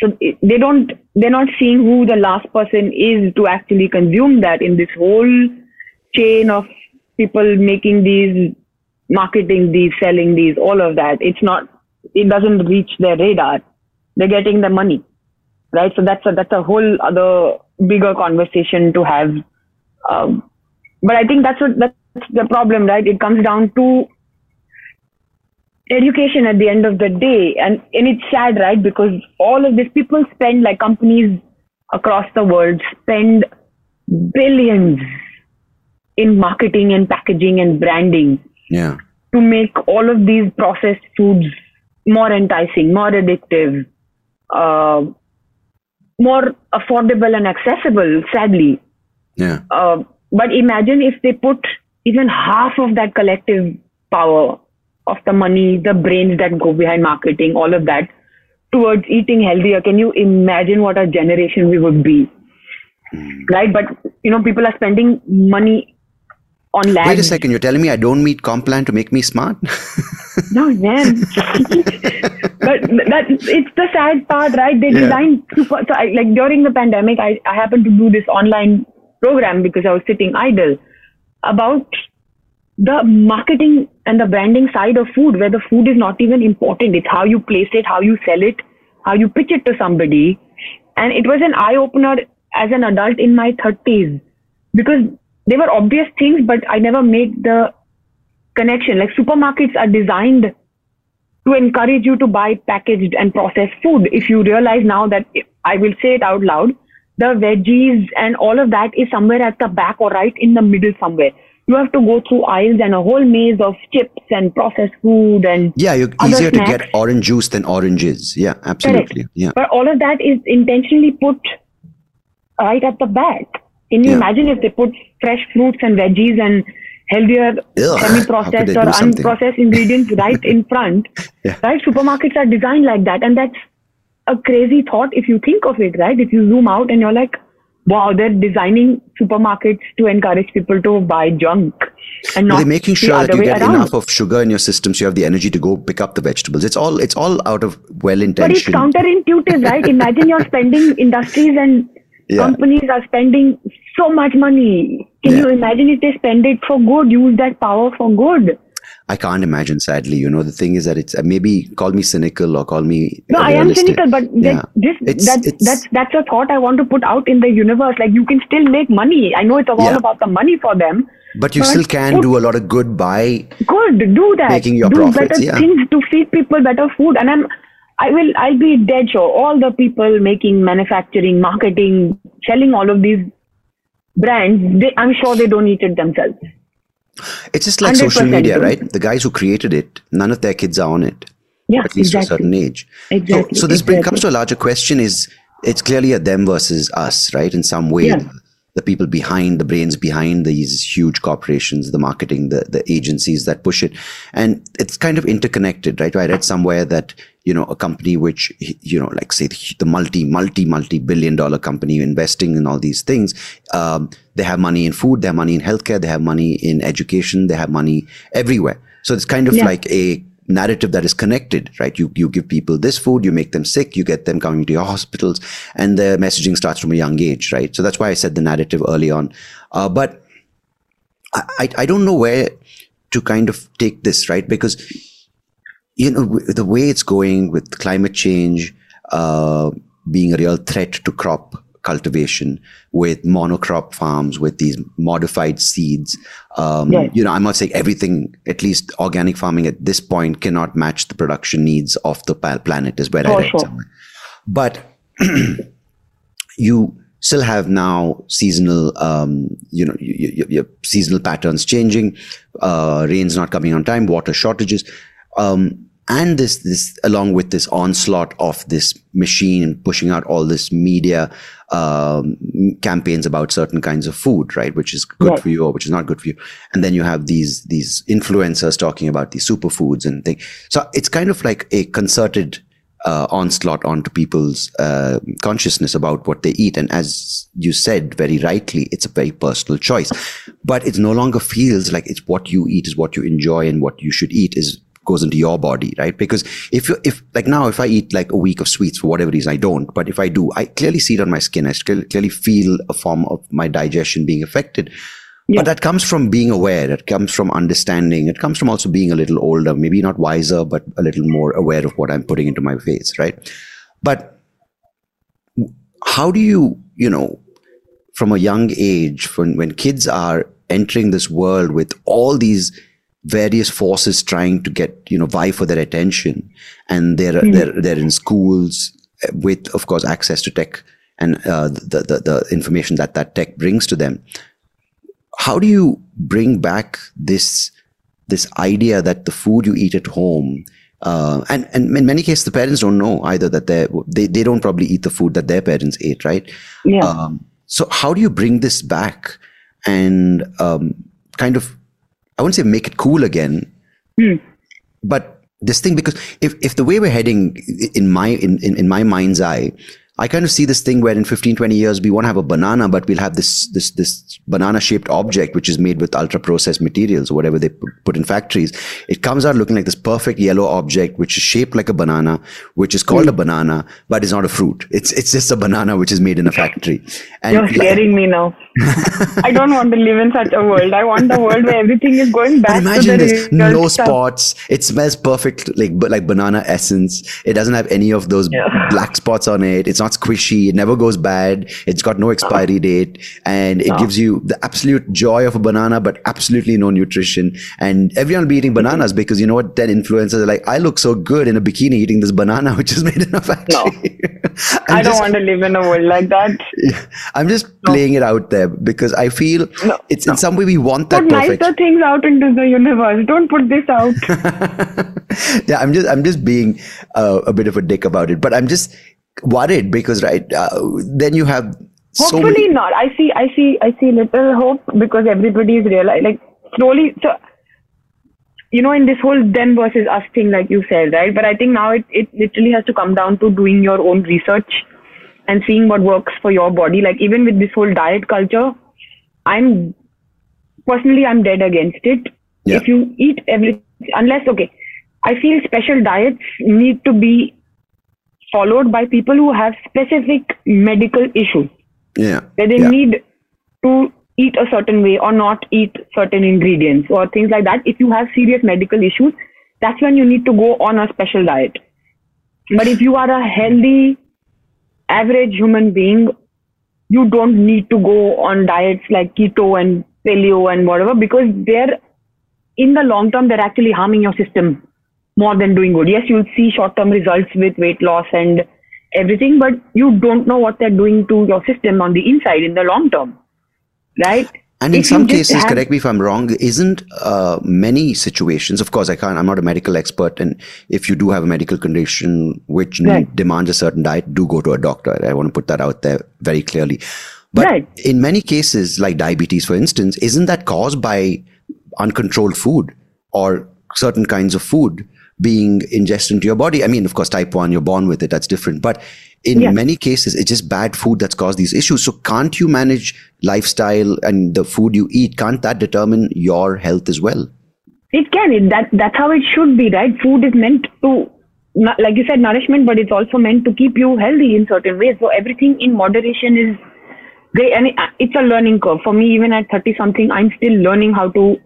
So they don't, they're not seeing who the last person is to actually consume that in this whole chain of people making these, marketing these, selling these, all of that. It's not, it doesn't reach their radar. They're getting the money, right? So that's a, that's a whole other bigger conversation to have. Um, but I think that's what, that's the problem, right? It comes down to education at the end of the day. And and it's sad right? Because all of these people spend like companies across the world spend billions in marketing and packaging and branding yeah. to make all of these processed foods more enticing more addictive uh, more affordable and accessible sadly. Yeah. Uh, but imagine if they put even half of that collective power of the money, the brains that go behind marketing, all of that towards eating healthier. Can you imagine what a generation we would be? Mm. Right? But, you know, people are spending money on land. Wait a second. You're telling me I don't meet Complan to make me smart? no, man. but that it's the sad part, right? They yeah. designed super. So, I, like during the pandemic, I, I happened to do this online program because I was sitting idle about the marketing and the branding side of food where the food is not even important. It's how you place it, how you sell it, how you pitch it to somebody. And it was an eye opener as an adult in my 30s because they were obvious things, but I never made the connection. Like supermarkets are designed to encourage you to buy packaged and processed food. If you realize now that I will say it out loud, the veggies and all of that is somewhere at the back or right in the middle somewhere you have to go through aisles and a whole maze of chips and processed food and yeah you're easier snacks. to get orange juice than oranges yeah absolutely Correct. yeah but all of that is intentionally put right at the back can you yeah. imagine if they put fresh fruits and veggies and healthier semi-processed or something? unprocessed ingredients right in front Yeah. right supermarkets are designed like that and that's a crazy thought if you think of it right if you zoom out and you're like wow they're designing supermarkets to encourage people to buy junk and not They're making the sure that you get around. enough of sugar in your system so you have the energy to go pick up the vegetables. It's all it's all out of well intention. But it's counterintuitive, right? Imagine you're spending industries and Yeah. companies are spending so much money. Can Yeah. you imagine if they spend it for good, use that power for good? I can't imagine, sadly. You know, the thing is that it's uh, maybe call me cynical or call me. No, I am cynical, but Yeah. this It's- that, it's- that's that's a thought I want to put out in the universe. Like you can still make money. I know it's all Yeah. about the money for them. But you but still can put- do a lot of good by Good, do that. Making your do profits, better yeah. things to feed people better food. And I'm I will I'll be dead sure. All the people making manufacturing, marketing, selling all of these brands, they, I'm sure they don't eat it themselves. It's just like social media, right? The guys who created it, none of their kids are on it. Yeah, at least exactly. to a certain age. Exactly, So, so this bring, comes to a larger question: is it's clearly a them versus us, right? In some way, Yeah. The people behind the brains behind these huge corporations, the marketing, the the agencies that push it, and it's kind of interconnected, right? I read somewhere that you know a company which you know, like say the, multi multi multi billion dollar company investing in all these things, um, they have money in food, they have money in healthcare, they have money in education, they have money everywhere. So it's kind of Yeah. like a narrative that is connected, right? You you give people this food, you make them sick, you get them coming to your hospitals, and the messaging starts from a young age, right? So that's why I said the narrative early on. Uh, but I, I don't know where to kind of take this, right? Because you know the way it's going with climate change uh, being a real threat to crop cultivation with monocrop farms with these modified seeds um, Right. you know i'm not saying everything at least organic farming at this point cannot match the production needs of the planet is where i For read sure. somewhere but you still have now seasonal um, you know your, your, your seasonal patterns changing uh, rains not coming on time water shortages um, and this this along with this onslaught of this machine pushing out all this media um, campaigns about certain kinds of food right which is good Right. for you or which is not good for you and then you have these these influencers talking about these superfoods and things so it's kind of like a concerted uh, onslaught onto people's uh, consciousness about what they eat. And as you said very rightly, it's a very personal choice. But it no longer feels like it's what you eat is what you enjoy and what you should eat is goes into your body, right? Because if you, if like now, if I eat like a week of sweets for whatever reason, I don't. But if I do, I clearly see it on my skin. I still clearly feel a form of my digestion being affected. Yeah. But that comes from being aware. It comes from understanding. It comes from also being a little older, maybe not wiser, but a little more aware of what I'm putting into my face, right? But how do you, you know, from a young age, when, when kids are entering this world with all these various forces trying to get, you know, vie for their attention, and they're they're they're in schools uh, with, of course, access to tech and uh, the, the the information that that tech brings to them. How do you bring back this this idea that the food you eat at home uh, and and in many cases the parents don't know either that they they they don't probably eat the food that their parents ate right? Yeah. um, so how do you bring this back and um, kind of i wouldn't say make it cool again hmm. but this thing because if if the way we're heading in my in, in, in my mind's eye I kind of see this thing where in 15, 20 years, we won't have a banana, but we'll have this, this, this banana shaped object, which is made with ultra processed materials or whatever they put in factories. It comes out looking like this perfect yellow object, which is shaped like a banana, which is called a hmm. banana, but is not a fruit. It's, it's just a banana, which is made in a factory. And You're like- me now. I don't want to live in such a world. I want the world where everything is going But back imagine to the this: no stuff. spots. It smells perfect, like like banana essence. It doesn't have any of those Yeah. black spots on it. It's not squishy. It never goes bad. It's got no expiry date, and it gives you the absolute joy of a banana, but absolutely no nutrition. And everyone will be eating bananas because you know what? Then influencers are like, "I look so good in a bikini eating this banana, which is made in a factory." I'm I don't just- want to live in a world like that. I'm just playing it out there because I feel No, it's in some way we want that Put perfection. nicer things out into the universe. Don't put this out. yeah, I'm just I'm just being uh, a bit of a dick about it, but I'm just worried because right uh, then you have so Hopefully many, not. I see. I see. I see little hope because everybody is realizing. Like slowly so you know in this whole them versus us thing like you said right but i think now it, it literally has to come down to doing your own research and seeing what works for your body like even with this whole diet culture i'm personally i'm dead against it Yeah. if you eat every unless okay i feel special diets need to be followed by people who have specific medical issues Yeah. where they yeah. need to eat a certain way or not eat certain ingredients or things like that. If you have serious medical issues, that's when you need to go on a special diet. But if you are a healthy, average human being, you don't need to go on diets like keto and paleo and whatever because they're in the long term they're actually harming your system more than doing good. Yes, you'll see short term results with weight loss and everything, but you don't know what they're doing to your system on the inside in the long term. Right? And in If you some cases, have- correct me if I'm wrong, isn't uh, many situations, of course, I can't, I'm not a medical expert. And if you do have a medical condition which Right. demands a certain diet, do go to a doctor. I want to put that out there very clearly. But Right. in many cases, like diabetes, for instance, isn't that caused by uncontrolled food or certain kinds of food being ingested into your body? I mean, of course, type 1, you're born with it, that's different. But in Yeah. many cases, it's just bad food that's caused these issues. So can't you manage lifestyle and the food you eat? Can't that determine your health as well? It can. It, that that's how it should be, right? Food is meant to, like you said, nourishment, but it's also meant to keep you healthy in certain ways. So everything in moderation is great, and it, it's a learning curve for me. Even at thirty something, I'm still learning how to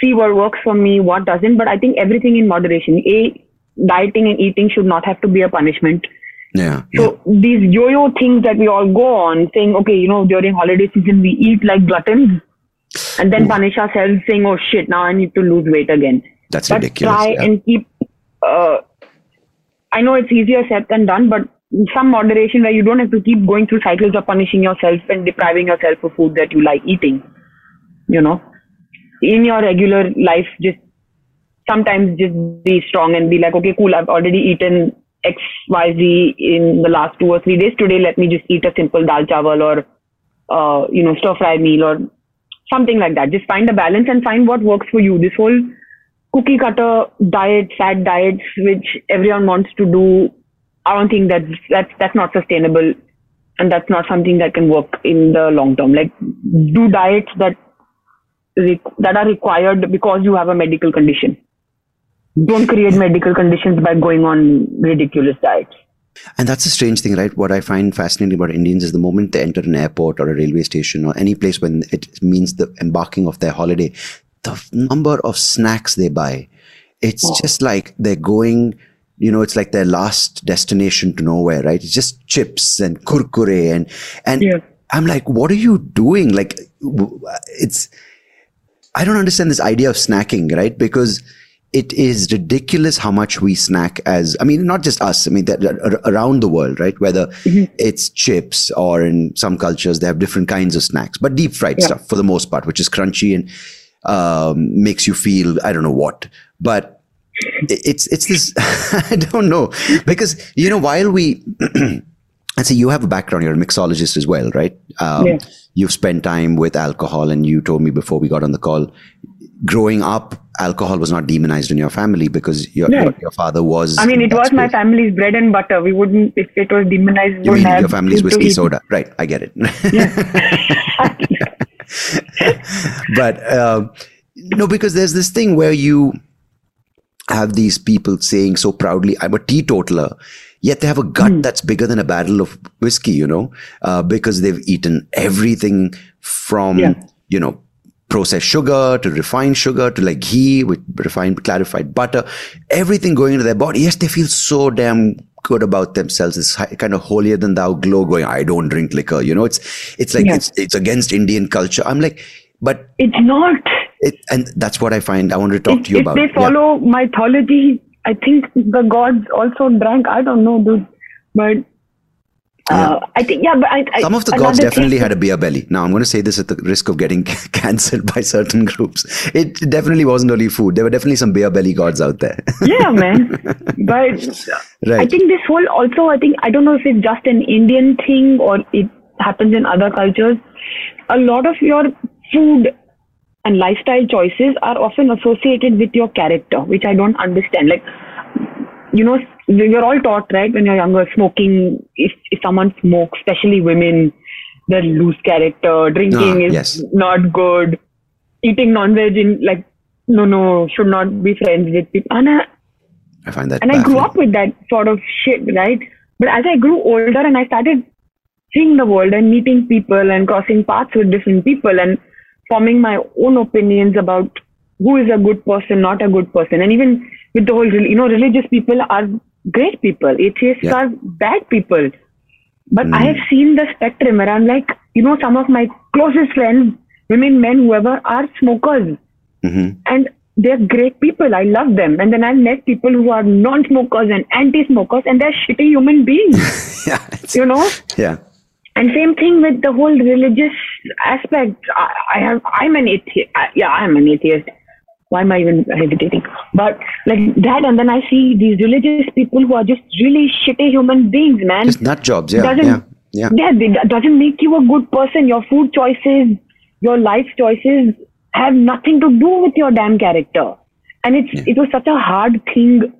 see what works for me, what doesn't. But I think everything in moderation. A dieting and eating should not have to be a punishment. Yeah. yeah. So these yo-yo things that we all go on, saying, okay, you know, during holiday season we eat like gluttons, and then punish ourselves, saying, oh shit, now I need to lose weight again. That's But ridiculous. try yeah. and keep. Uh, I know it's easier said than done, but some moderation where you don't have to keep going through cycles of punishing yourself and depriving yourself of food that you like eating. You know, in your regular life, just sometimes just be strong and be like, okay, cool, I've already eaten X, Y, Z in the last two or three days. Today, let me just eat a simple dal chawal or, uh, you know, stir fry meal or something like that. Just find a balance and find what works for you. This whole cookie cutter diet, fat diets, which everyone wants to do, I don't think that's that's that's not sustainable, and that's not something that can work in the long term. Like do diets that that are required because you have a medical condition. Don't create medical conditions by going on ridiculous diets. And that's a strange thing, right? What I find fascinating about Indians is the moment they enter an airport or a railway station or any place when it means the embarking of their holiday, the number of snacks they buy, it's just like they're going, you know, it's like their last destination to nowhere, right? It's just chips and kurkure and, and Yeah. I'm like, what are you doing? Like, it's, I don't understand this idea of snacking, right? Because it is ridiculous how much we snack as, I mean, not just us, I mean, around the world, right? Whether it's chips or in some cultures, they have different kinds of snacks, but deep fried Yeah. stuff for the most part, which is crunchy and um, makes you feel, I don't know what. But it's, it's this, I don't know, because, you know, while we, and so you have a background, you're a mixologist as well, right? Um, Yeah. You've spent time with alcohol, and you told me before we got on the call, growing up, alcohol was not demonized in your family because your, Right. your, your father was. I mean, it was my family's bread and butter. We wouldn't, if it was demonized, You mean your family's whiskey soda? Right, I get it. but um, no, because there's this thing where you have these people saying so proudly, "I'm a teetotaler," yet they have a gut Hmm. that's bigger than a barrel of whiskey. You know, uh, because they've eaten everything from Yeah. you know processed sugar to refined sugar to like ghee with refined clarified butter everything going into their body yes they feel so damn good about themselves it's kind of holier than thou glow going i don't drink liquor you know it's it's like Yeah. it's it's against indian culture i'm like but It's not. it and that's what i find i want to talk if, to you if about they Yeah. follow mythology, I think the gods also drank. I don't know, dude. But uh, I think, yeah, but I, I, some of the gods definitely thing- had a beer belly. Now, I'm going to say this at the risk of getting cancelled by certain groups. It definitely wasn't only food. There were definitely some beer belly gods out there. yeah, man. But I think this whole also, I think, I don't know if it's just an Indian thing or it happens in other cultures. A lot of your food and lifestyle choices are often associated with your character, which I don't understand. Like, you know, you're all taught, right, when you're younger, smoking, if, if someone smokes, especially women, they lose character, drinking Ah, is yes. not good, eating non-veg in, like, no, no, should not be friends with people. And I, I find that. and I grew up with that sort of shit, right? But as I grew older and I started seeing the world and meeting people and crossing paths with different people and forming my own opinions about who is a good person, not a good person, and even with the whole, you know, religious people are great people, atheists Yeah. are bad people. But I Mm. have seen the spectrum where I'm like, you know, some of my closest friends, women, men, whoever, are smokers Mhm. and they're great people. I love them. And then I've met people who are non-smokers and anti-smokers, and they're shitty human beings. yeah. you know. yeah. And same thing with the whole religious aspect. I, I have. I'm an atheist. I, yeah, I'm an atheist. Why am I even hesitating? But like that, and then I see these religious people who are just really shitty human beings, man. Just nut jobs. Yeah. doesn't, Yeah. Yeah. yeah, it doesn't make you a good person. Your food choices, your life choices have nothing to do with your damn character. And it's it was such a hard thing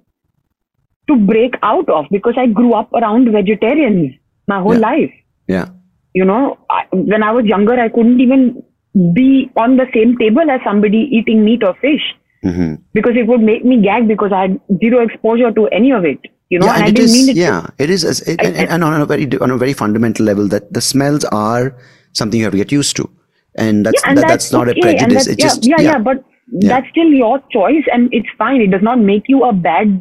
to break out of because I grew up around vegetarians my whole Yeah. life. Yeah. You know, I, when I was younger, I couldn't even be on the same table as somebody eating meat or fish hmm because it would make me gag because I had zero exposure to any of it. You know, yeah, and I and it didn't is. mean it. to- yeah, it is. as- it- and, and on a very on a very fundamental level, that the smells are something you have to get used to, and that's Yeah, and that, that's, not a okay, and prejudice. that's- yeah, just yeah, yeah, but that's still your choice, and it's fine. It does not make you a bad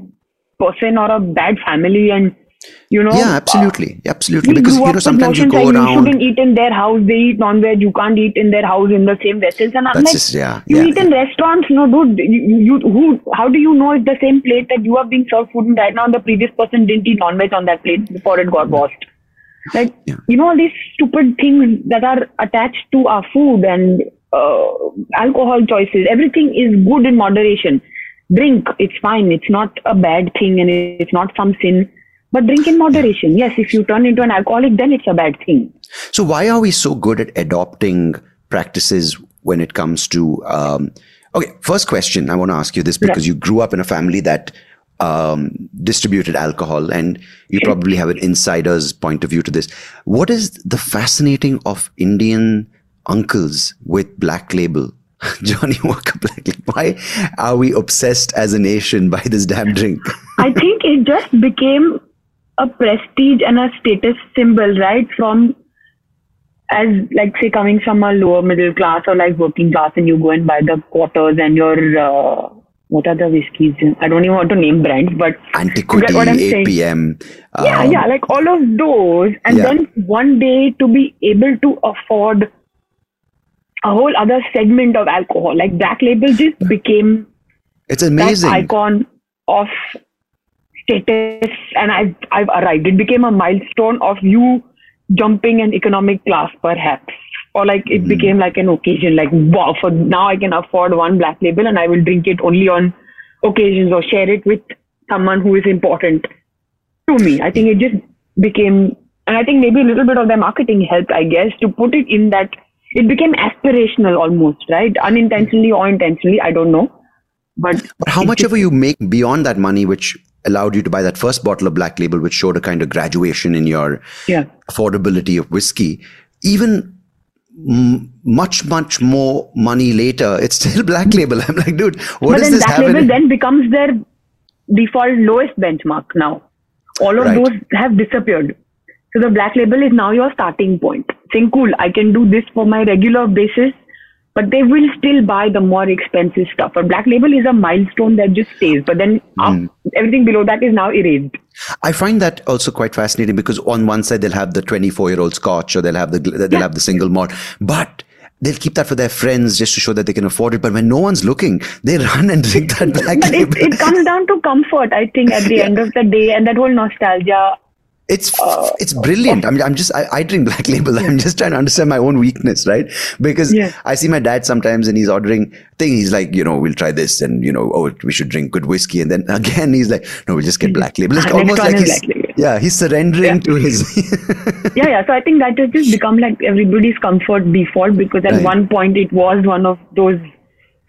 person or a bad family, and you know. yeah, absolutely, absolutely. Because you know sometimes you go around. You shouldn't eat in their house. They eat non-veg. You can't eat in their house in the same vessels. And I'm That's like, just- yeah, you yeah, eat in restaurants, no, dude. You, you, who? How do you know if the same plate that you are being served food in right now, the previous person didn't eat non-veg on that plate before it got washed? Like, Yeah. you know, all these stupid things that are attached to our food and uh, alcohol choices. Everything is good in moderation. Drink, it's fine. It's not a bad thing and it's not some sin. But drink in moderation. Yes, if you turn into an alcoholic, then it's a bad thing. So why are we so good at adopting practices when it comes to? Um, okay, first question I want to ask you this because you grew up in a family that um, distributed alcohol, and you probably have an insider's point of view to this. What is the fascinating of Indian uncles with Black Label? Johnnie Walker Black Label. Why are we obsessed as a nation by this damn drink? I think it just became a prestige and a status symbol, right? From as like say coming from a lower middle class or like working class, and you go and buy the quarters and your uh, what are the whiskeys? I don't even want to name brands, but Antiquity, what I'm? APM. yeah, um, yeah, like all of those, and Yeah. then one day to be able to afford a whole other segment of alcohol, like Black Label just became It's amazing. icon of status and I've I've arrived. It became a milestone of you jumping an economic class perhaps. Or like it hmm. became like an occasion, like wow, for now I can afford one black label and I will drink it only on occasions or share it with someone who is important to me. I think it just became and I think maybe a little bit of their marketing helped, I guess, to put it in that it became aspirational almost, right? Unintentionally or intentionally, I don't know. But But how much just- ever you make beyond that money, which allowed you to buy that first bottle of Black Label, which showed a kind of graduation in your yeah. affordability of whiskey, even m- much, much more money later, it's still Black Label. I'm like, dude, what but then this have? label then becomes their default lowest benchmark now. All of Right. those have disappeared. So the black label is now your starting point. Saying, cool, I can do this for my regular basis, but they will still buy the more expensive stuff. A black label is a milestone that just stays. But then hmm. up, everything below that is now erased. I find that also quite fascinating because on one side they'll have the 24 year old scotch or they'll have the they'll Yeah. have the single malt, but they'll keep that for their friends just to show that they can afford it. But when no one's looking, they run and drink that black But label. it comes down to comfort, I think, at the end of the day, and that whole nostalgia. It's it's brilliant. I mean, I'm just I, I drink Black Label. I'm just trying to understand my own weakness, right? Because Yeah. I see my dad sometimes, and he's ordering thing. He's like, you know, we'll try this, and you know, oh, we should drink good whiskey, and then again he's like, no, we'll just get Black Label. It's Ah, almost like he's yeah, he's surrendering to his. yeah, yeah. So I think that has just become like everybody's comfort default because at Right. one point it was one of those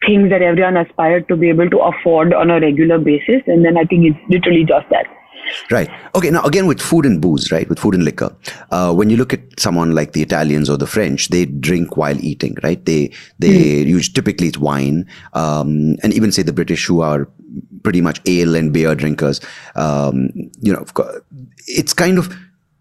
things that everyone aspired to be able to afford on a regular basis. And then I think it's literally just that. Right. Okay. Now, again, with food and booze, right? With food and liquor, uh, when you look at someone like the Italians or the French, they drink while eating, right? They they mm. use typically it's wine, um, and even say the British who are pretty much ale and beer drinkers. Um, you know, it's kind of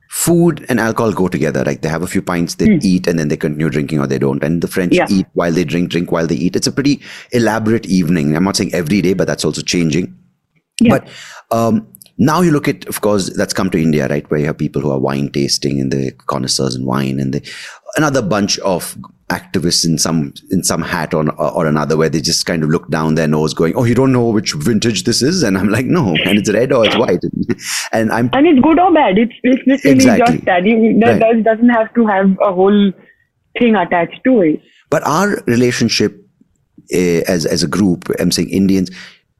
food and alcohol go together. Like they have a few pints, they mm. eat, and then they continue drinking or they don't. And the French yeah. eat while they drink, drink while they eat. It's a pretty elaborate evening. I'm not saying every day, but that's also changing. Yeah. But um, now you look at, of course, that's come to India, right? Where you have people who are wine tasting and the connoisseurs in wine and the, another bunch of activists in some in some hat or, or another where they just kind of look down their nose going oh you don't know which vintage this is and i'm like no and it's red or it's white and i'm and it's good or bad it's, it's literally exactly. just that you, that right. doesn't have to have a whole thing attached to it but our relationship uh, as as a group i'm saying indians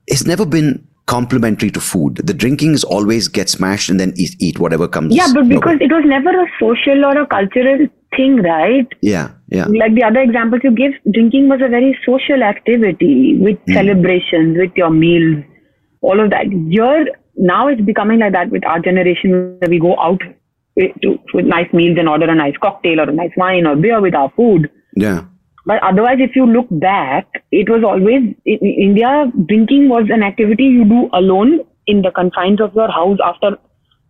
it's never been complementary to food. The drinking is always get smashed and then eat, eat whatever comes. Yeah, but because it was never a social or a cultural thing, right? Yeah, yeah. Like the other examples you give, drinking was a very social activity with mm. celebrations, with your meals, all of that. Here, now it's becoming like that with our generation where we go out to, with nice meals and order a nice cocktail or a nice wine or beer with our food. Yeah. But otherwise, if you look back, it was always in India, drinking was an activity you do alone in the confines of your house after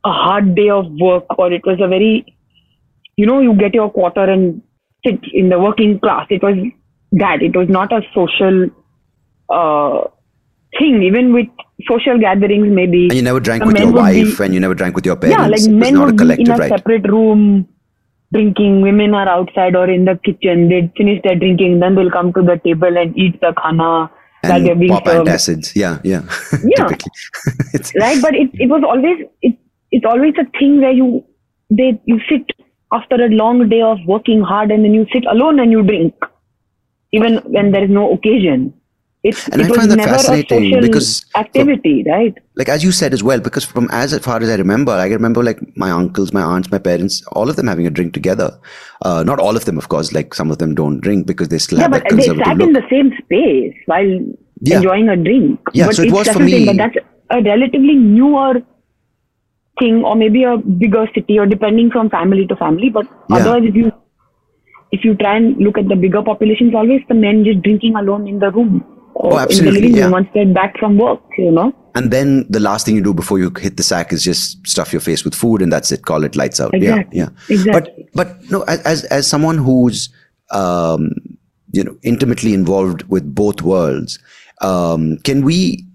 a hard day of work, or it was a very, you know, you get your quarter and sit in the working class. It was that. It was not a social uh, thing, even with social gatherings, maybe. And you never drank with your wife, be, and you never drank with your parents. Yeah, like men would be in a right? separate room drinking. Women are outside or in the kitchen. They finish their drinking, then they'll come to the table and eat the khana and that they're being pop served. antacids. Yeah, yeah. Yeah. right, but it it was always it it's always a thing where you they you sit after a long day of working hard and then you sit alone and you drink, even when there is no occasion. It's, and it I find that fascinating because activity, from, right? Like as you said as well, because from as far as I remember, I remember like my uncles, my aunts, my parents, all of them having a drink together. Uh, not all of them, of course. Like some of them don't drink because they still yeah, have but they sat look. in the same space while yeah. enjoying a drink. Yeah, but so it was for me. But that's a relatively newer thing, or maybe a bigger city, or depending from family to family. But yeah. otherwise, if you if you try and look at the bigger populations, always the men just drinking alone in the room oh, absolutely, in the living room once they're back from work, you know. And then the last thing you do before you hit the sack is just stuff your face with food, and that's it. Call it lights out. Exactly. Yeah, yeah. Exactly. But but no, as as someone who's um, you know intimately involved with both worlds, um, can we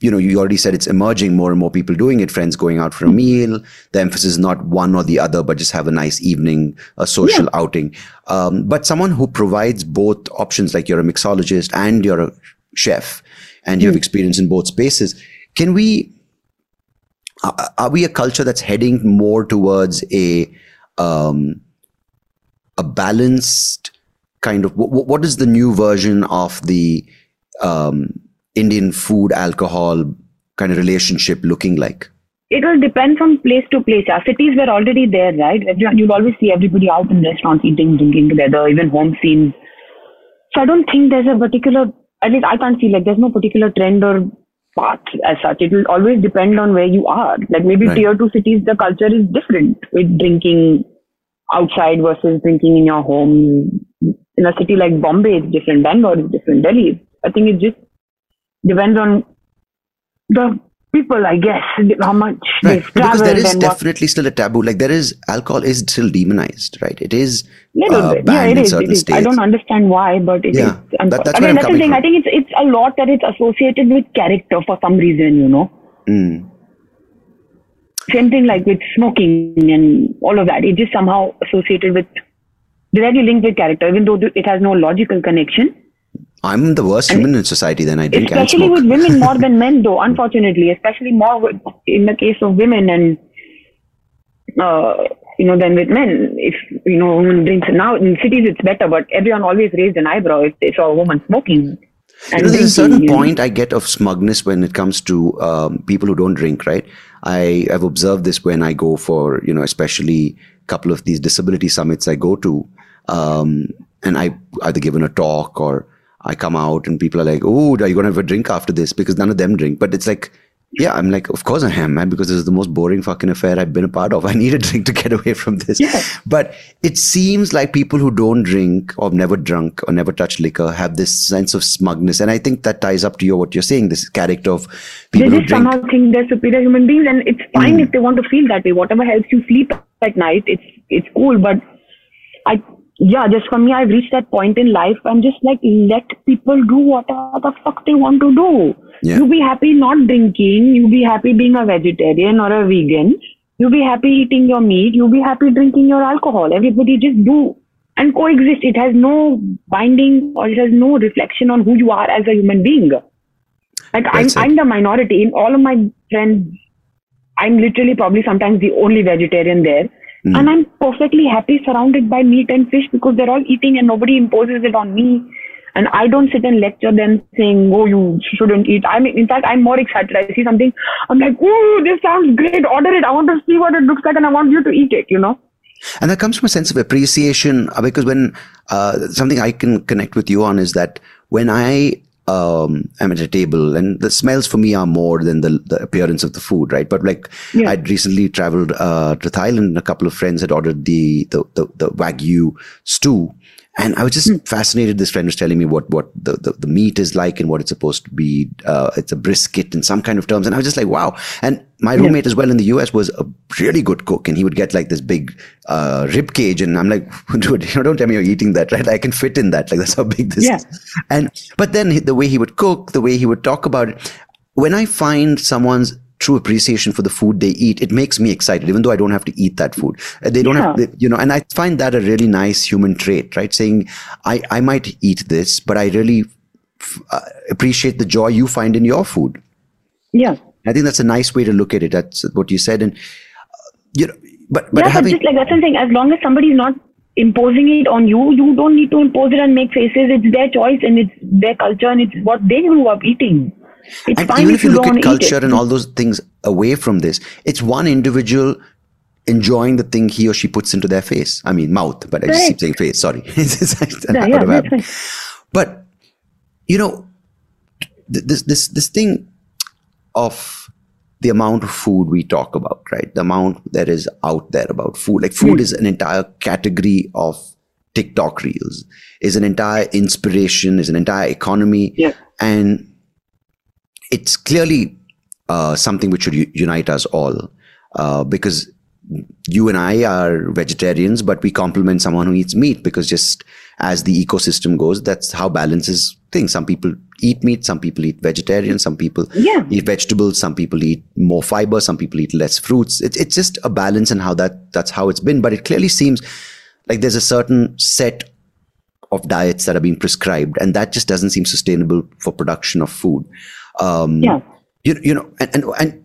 you know, you already said it's emerging more and more people doing it, friends going out for a meal. The emphasis is not one or the other, but just have a nice evening, a social yeah. outing. Um, but someone who provides both options, like you're a mixologist and you're a chef and you have hmm. experience in both spaces, can we, uh, are we a culture that's heading more towards a, um, a balanced kind of, what is the new version of the, um, Indian food alcohol kind of relationship looking like? It will depend from place to place. Our cities were already there, right? You'll always see everybody out in restaurants eating, drinking together, even home scenes. So I don't think there's a particular, at least I can't see like there's no particular trend or path as such. It will always depend on where you are. Like maybe right. tier two cities, the culture is different with drinking outside versus drinking in your home. In a city like Bombay, it's different. Bangalore is different. Delhi. I think it's just depends on the people, I guess, how much right. Because there is definitely what, still a taboo. Like there is alcohol is still demonized, right? It is uh, banned yeah, it in is, certain states. I don't understand why, but it yeah, is. That, that's Again, that's the thing. From. I think it's it's a lot that it's associated with character for some reason, you know. Mm. Same thing like with smoking and all of that. It is somehow associated with directly linked with character, even though it has no logical connection I'm the worst human in society. Then I drink especially with women more than men, though. Unfortunately, especially more with, in the case of women and uh, you know than with men. If you know women drinks now in cities it's better, but everyone always raised an eyebrow if they saw a woman smoking. You know, there's a certain point I get of smugness when it comes to um, people who don't drink. Right, I have observed this when I go for you know, especially a couple of these disability summits I go to, um, and I either given a talk or I come out and people are like, "Oh, are you going to have a drink after this?" Because none of them drink. But it's like, yeah, I'm like, of course I am, man, because this is the most boring fucking affair I've been a part of. I need a drink to get away from this. Yeah. But it seems like people who don't drink or never drunk or never touch liquor have this sense of smugness, and I think that ties up to your what you're saying. This character of They people who just drink. somehow think they're superior human beings, and it's hmm. fine if they want to feel that way. Whatever helps you sleep at night, it's it's cool. But I, yeah, just for me, I've reached that point in life. I'm just like, let people do whatever the fuck they want to do. Yeah. You be happy not drinking. You be happy being a vegetarian or a vegan. You be happy eating your meat. You be happy drinking your alcohol. Everybody just do and coexist. It has no binding or it has no reflection on who you are as a human being. Like I'm, it. I'm the minority. In all of my friends, I'm literally probably sometimes the only vegetarian there. Hmm. And I'm perfectly happy surrounded by meat and fish because they're all eating and nobody imposes it on me. And I don't sit and lecture them saying, oh, you shouldn't eat. I mean, in fact, I'm more excited. I see something, I'm like, oh, this sounds great. Order it. I want to see what it looks like and I want you to eat it, you know? And that comes from a sense of appreciation uh, because when uh, something I can connect with you on is that when I um, I'm at a table and the smells for me are more than the, the appearance of the food, right? But like Yeah. I'd recently traveled uh, to Thailand and a couple of friends had ordered the, the, the, the Wagyu stew. And I was just fascinated. This friend was telling me what, what the, the, the meat is like and what it's supposed to be. Uh, it's a brisket in some kind of terms. And I was just like, wow. And my roommate as well in the US was a really good cook and he would get like this big uh, rib cage. And I'm like, dude, you know, don't tell me you're eating that, right? I can fit in that. Like that's how big this Yeah. is. And, but then the way he would cook, the way he would talk about it, when I find someone's true appreciation for the food they eat, it makes me excited, even though I don't have to eat that food. Uh, They don't have, they- you know, and I find that a really nice human trait, right? Saying, I, I might eat this, but I really f- uh, appreciate the joy you find in your food. Yeah. I think that's a nice way to look at it. That's what you said. And, uh, you know, but, but yeah, having, but just like that's the thing. As long as somebody's not imposing it on you, you don't need to impose it and make faces. It's their choice and it's their culture and it's what they grew up eating. It's and fine even if if you look at culture and all those things away from this, it's one individual enjoying the thing he or she puts into their face. I mean, mouth, but I just keep saying face. Sorry. Yeah. But, you know, th- this, this, this thing of the amount of food we talk about, right? The amount that is out there about food. Like food hmm. is an entire category of TikTok reels, is an entire inspiration, is an entire economy. Yeah. And it's clearly uh, something which should unite us all uh, because you and I are vegetarians, but we complement someone who eats meat because just as the ecosystem goes, that's how balances things. Some people eat meat, some people eat vegetarian, some people Yeah. eat vegetables, some people eat more fiber, some people eat less fruits. It's it's just a balance and how that that's how it's been. But it clearly seems like there's a certain set of diets that are being prescribed, and that just doesn't seem sustainable for production of food. Um, Yeah. you, you know, and, and and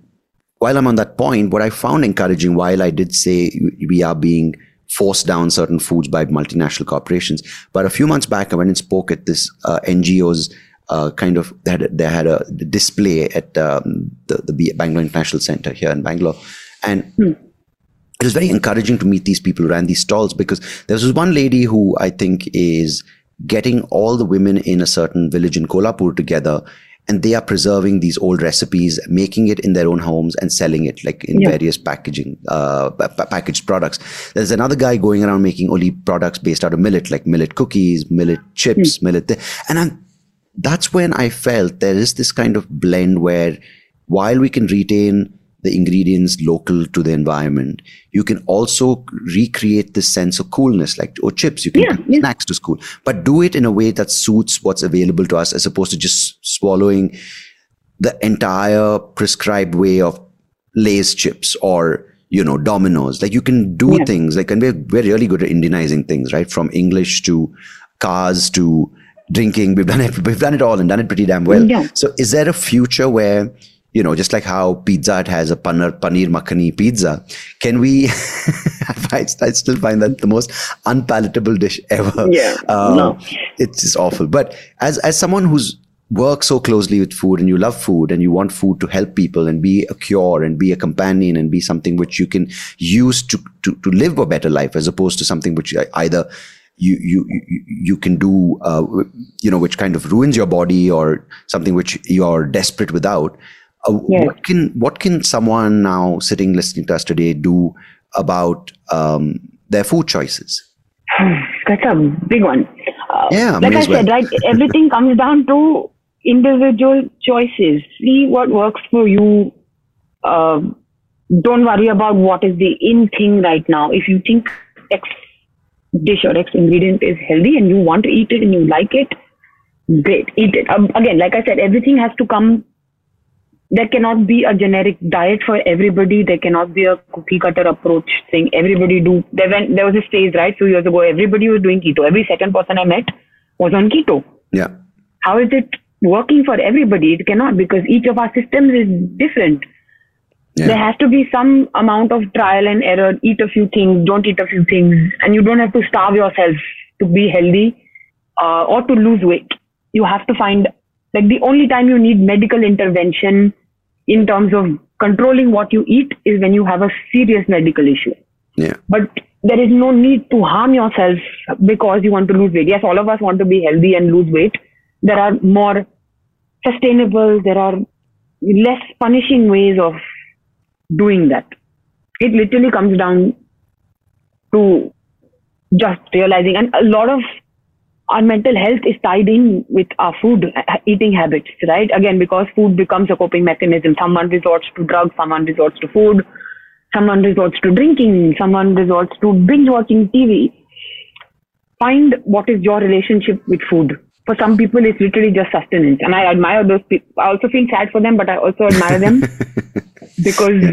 while I'm on that point, what I found encouraging, while I did say we are being forced down certain foods by multinational corporations, but a few months back I went and spoke at this uh, NGO's uh, kind of they had, they had a display at um, the the Bangalore International Center here in Bangalore, and it was very encouraging to meet these people who ran these stalls because there was this one lady who I think is getting all the women in a certain village in Kolhapur together and they are preserving these old recipes, making it in their own homes and selling it like in Yeah. various packaging, uh, pa- pa- packaged products. There's another guy going around making only products based out of millet, like millet cookies, millet chips, millet, thi- and I'm, that's when I felt there is this kind of blend where while we can retain the ingredients local to the environment, you can also recreate this sense of coolness, like or chips, you can Yeah, yeah. snacks to school, but do it in a way that suits what's available to us, as opposed to just swallowing the entire prescribed way of Lay's chips or you know Domino's. Like you can do Yeah. things like, and we're we're really good at Indianizing things, right? From English to cars to drinking. We've done it. We've done it all and done it pretty damn well. Yeah. So is there a future where you know, just like how Pizza Hut has a paneer, paneer makhani pizza, can we? I, I still find that the most unpalatable dish ever. Yeah, Uh, no. It's just awful. But as as someone who's worked so closely with food and you love food and you want food to help people and be a cure and be a companion and be something which you can use to to, to live a better life as opposed to something which either you you you can do uh, you know which kind of ruins your body or something which you're desperate without uh, yes. what can what can someone now sitting listening to us today do about um, their food choices that's a big one uh, yeah like i said right everything comes down to individual choices see what works for you uh, don't worry about what is the in thing right now if you think x dish or X ingredient is healthy and you want to eat it and you like it, great, eat it. Um, again, like I said, everything has to come. There cannot be a generic diet for everybody. There cannot be a cookie cutter approach thing. Everybody do. There, went, there was a phase, right, few years ago, everybody was doing keto. Every second person I met was on keto. Yeah. How is it working for everybody? It cannot because each of our systems is different. Yeah. There has to be some amount of trial and error. Eat a few things, don't eat a few things, and you don't have to starve yourself to be healthy uh, or to lose weight. You have to find like the only time you need medical intervention in terms of controlling what you eat is when you have a serious medical issue. Yeah. But there is no need to harm yourself because you want to lose weight. Yes, all of us want to be healthy and lose weight. There are more sustainable, there are less punishing ways of doing that. It literally comes down to just realizing, and a lot of our mental health is tied in with our food uh, eating habits, right? Again, because food becomes a coping mechanism. Someone resorts to drugs, someone resorts to food, someone resorts to drinking, someone resorts to binge watching TV. Find what is your relationship with food. For some people, it's literally just sustenance. And I admire those people. I also feel sad for them, but I also admire them because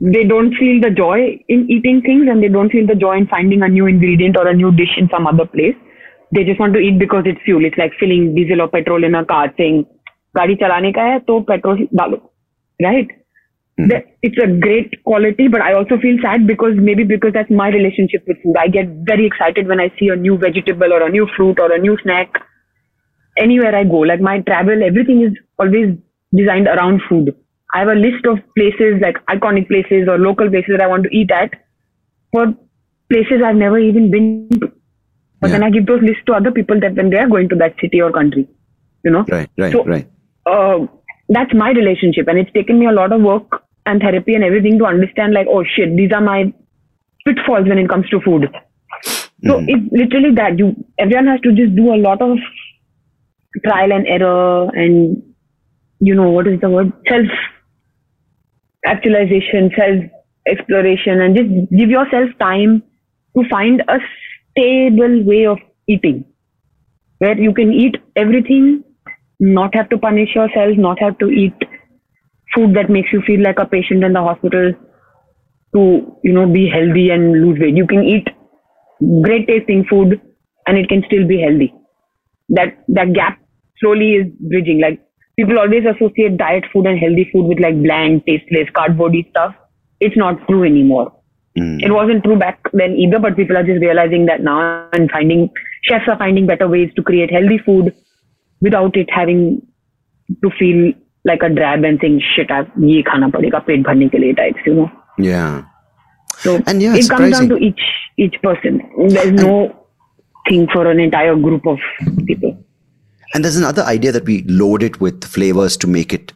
they don't feel the joy in eating things and they don't feel the joy in finding a new ingredient or a new dish in some other place They just want to eat because it's fuel. It's like filling diesel or petrol in a car saying, गाड़ी चलाने का है तो petrol डालो right mm. it's a great quality but i also feel sad because maybe because that's my relationship with food i get very excited when i see a new vegetable or a new fruit or a new snack anywhere i go like my travel everything is always designed around food I have a list of places like iconic places or local places that I want to eat at for places I've never even been to. But yeah. then I give those lists to other people that when they are going to that city or country, you know. Right, right, so, right. Uh, that's my relationship, and it's taken me a lot of work and therapy and everything to understand. Like, oh shit, these are my pitfalls when it comes to food. So mm-hmm. it's literally that you everyone has to just do a lot of trial and error and you know what is the word self actualization, self exploration, and just give yourself time to find a stable way of eating where you can eat everything, not have to punish yourself, not have to eat food that makes you feel like a patient in the hospital to, you know, be healthy and lose weight. You can eat great tasting food and it can still be healthy. That that gap slowly is bridging. Like people always associate diet food and healthy food with like bland, tasteless, cardboardy stuff. It's not true anymore. Mm. It wasn't true back then either, but people are just realizing that now and finding chefs are finding better ways to create healthy food without it having to feel like a drab and saying shit I've ye khana padega pet bharne ke liye types, you know. Yeah. So and yeah, it comes down to each each person. There's no thing for an entire group of people. And there's another idea that we load it with flavors to make it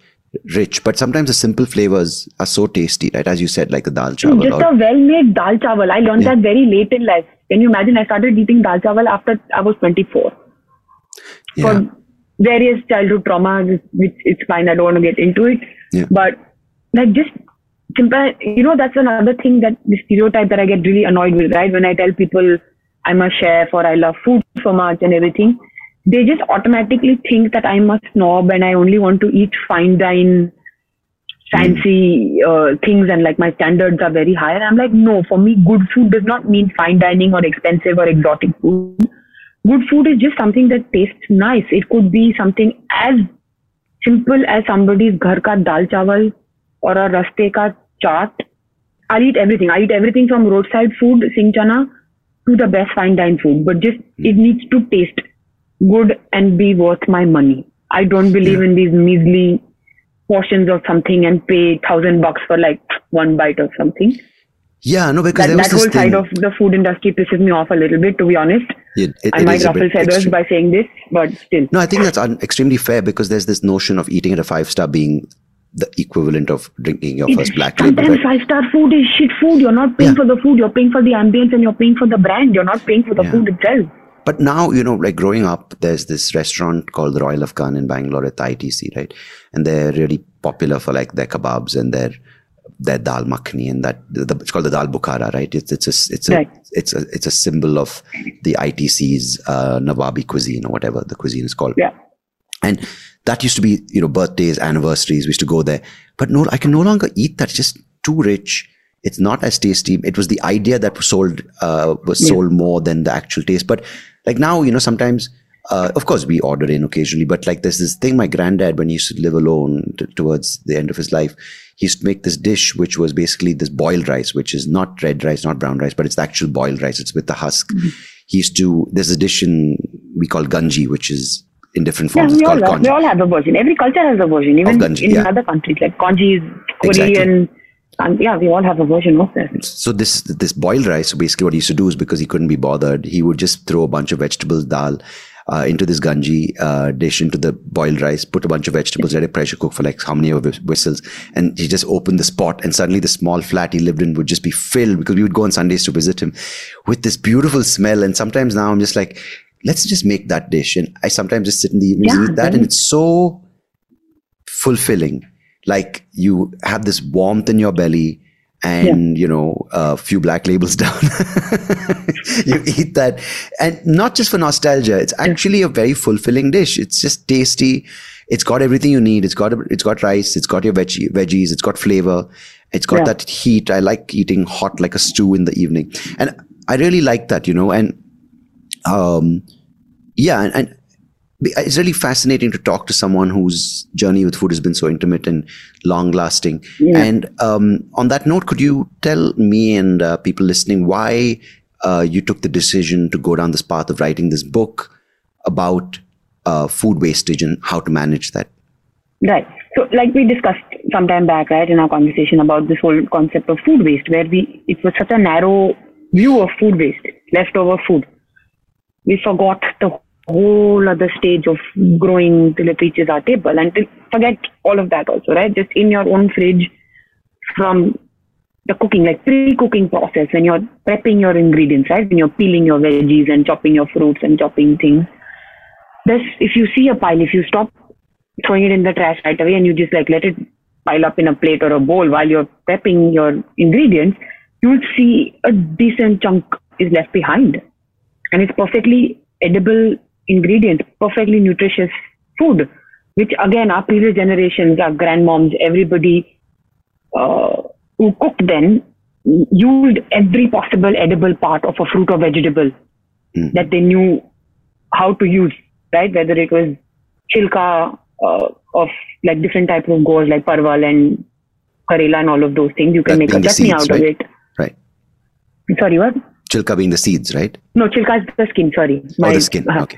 rich, but sometimes the simple flavors are so tasty, right? As you said, like the dal chawal. Just or, a well-made dal chawal. I learned yeah. that very late in life. Can you imagine? I started eating dal chawal after I was 24. Yeah. For various childhood traumas, which it's fine. I don't want to get into it. Yeah. But like just simple, you know, that's another thing that the stereotype that I get really annoyed with, right? When I tell people I'm a chef or I love food so much and everything they just automatically think that I'm a snob and I only want to eat fine dine, fancy uh, things and like my standards are very high. And I'm like, no, for me, good food does not mean fine dining or expensive or exotic food. Good food is just something that tastes nice. It could be something as simple as somebody's ghar ka dal chawal or a raste ka chaat. I eat everything. I eat everything from roadside food, sing chana, to the best fine dine food. But just it needs to taste good and be worth my money. I don't believe yeah. in these measly portions of something and pay thousand bucks for like one bite of something. Yeah, no, because that, that whole side of the food industry pisses me off a little bit, to be honest. It- it- I it might ruffle feathers by saying this, but still. No, I think that's un- extremely fair because there's this notion of eating at a five star being the equivalent of drinking your first black label. Sometimes five star food is shit food. You're not paying Yeah. for the food. You're paying for the ambience and you're paying for the brand. You're not paying for the Yeah. food itself. But now, you know, like growing up, there's this restaurant called the Royal Afghan in Bangalore at the ITC, right? And they're really popular for like their kebabs and their their dal makhani and that the, it's called the dal bukhara, right? It's it's a it's a Right. it's a it's a symbol of the ITC's uh, Nawabi cuisine or whatever the cuisine is called. Yeah. And that used to be, you know, birthdays, anniversaries. We used to go there. But no, I can no longer eat that. It's just too rich. It's not as tasty. It was the idea that was sold, uh, was Yeah. sold more than the actual taste. But like now, you know, sometimes, uh, of course, we order in occasionally, but like there's this thing my granddad, when he used to live alone t- towards the end of his life, he used to make this dish, which was basically this boiled rice, which is not red rice, not brown rice, but it's the actual boiled rice. It's with the husk. He used to, there's a dish in, we call ganji, which is in different forms. Yeah, we all, called have, kanji. we all have a version. Every culture has a version, even Ganji, in yeah. other countries like Kanji is Exactly. And yeah, we all have a version of that. so this this boiled rice basically what he used to do is because he couldn't be bothered he would just throw a bunch of vegetables dal uh, into this ganji uh, dish into the boiled rice put a bunch of vegetables let it pressure cook for like how many of whistles and he just opened the spot and suddenly the small flat he lived in would just be filled because we would go on sundays to visit him with this beautiful smell and sometimes now i'm just like let's just make that dish and i sometimes just sit in the evenings and Yeah, eat that and it's so fulfilling like you have this warmth in your belly and you know a few black labels down. You eat that. And not just for nostalgia it's actually a very fulfilling dish. It's just tasty. It's got everything you need. It's got it's got rice. It's got your veg- veggies. It's got flavor. It's got Yeah. that heat. I like eating hot like a stew in the evening. And i really like that you know and um yeah and, and it's really fascinating to talk to someone whose journey with food has been so intimate and long lasting. Yeah. And um, on that note, could you tell me and uh, people listening why uh, you took the decision to go down this path of writing this book about uh, food wastage and how to manage that? Right. So, like we discussed some time back, right, in our conversation about this whole concept of food waste, where we it was such a narrow view of food waste, leftover food. We forgot the whole other stage of growing till it reaches our table, and forget all of that also, right? Just in your own fridge, from the cooking, like pre-cooking process, when you're prepping your ingredients, right? When you're peeling your veggies and chopping your fruits and chopping things. This, if you see a pile, if you stop throwing it in the trash right away and you just like let it pile up in a plate or a bowl while you're prepping your ingredients, you'll see a decent chunk is left behind. And it's perfectly edible ingredient, perfectly nutritious food, which again our previous generations, our grandmoms, everybody uh, who cooked then used every possible edible part of a fruit or vegetable that they knew how to use, right? Whether it was chilka uh, of like different types of gores like parval and karela and all of those things. You can That make a chutney seeds, out right? of it. Right. Sorry, what? Chilka being the seeds, right? No, chilka is the skin. Sorry, or the skin. uh, Okay.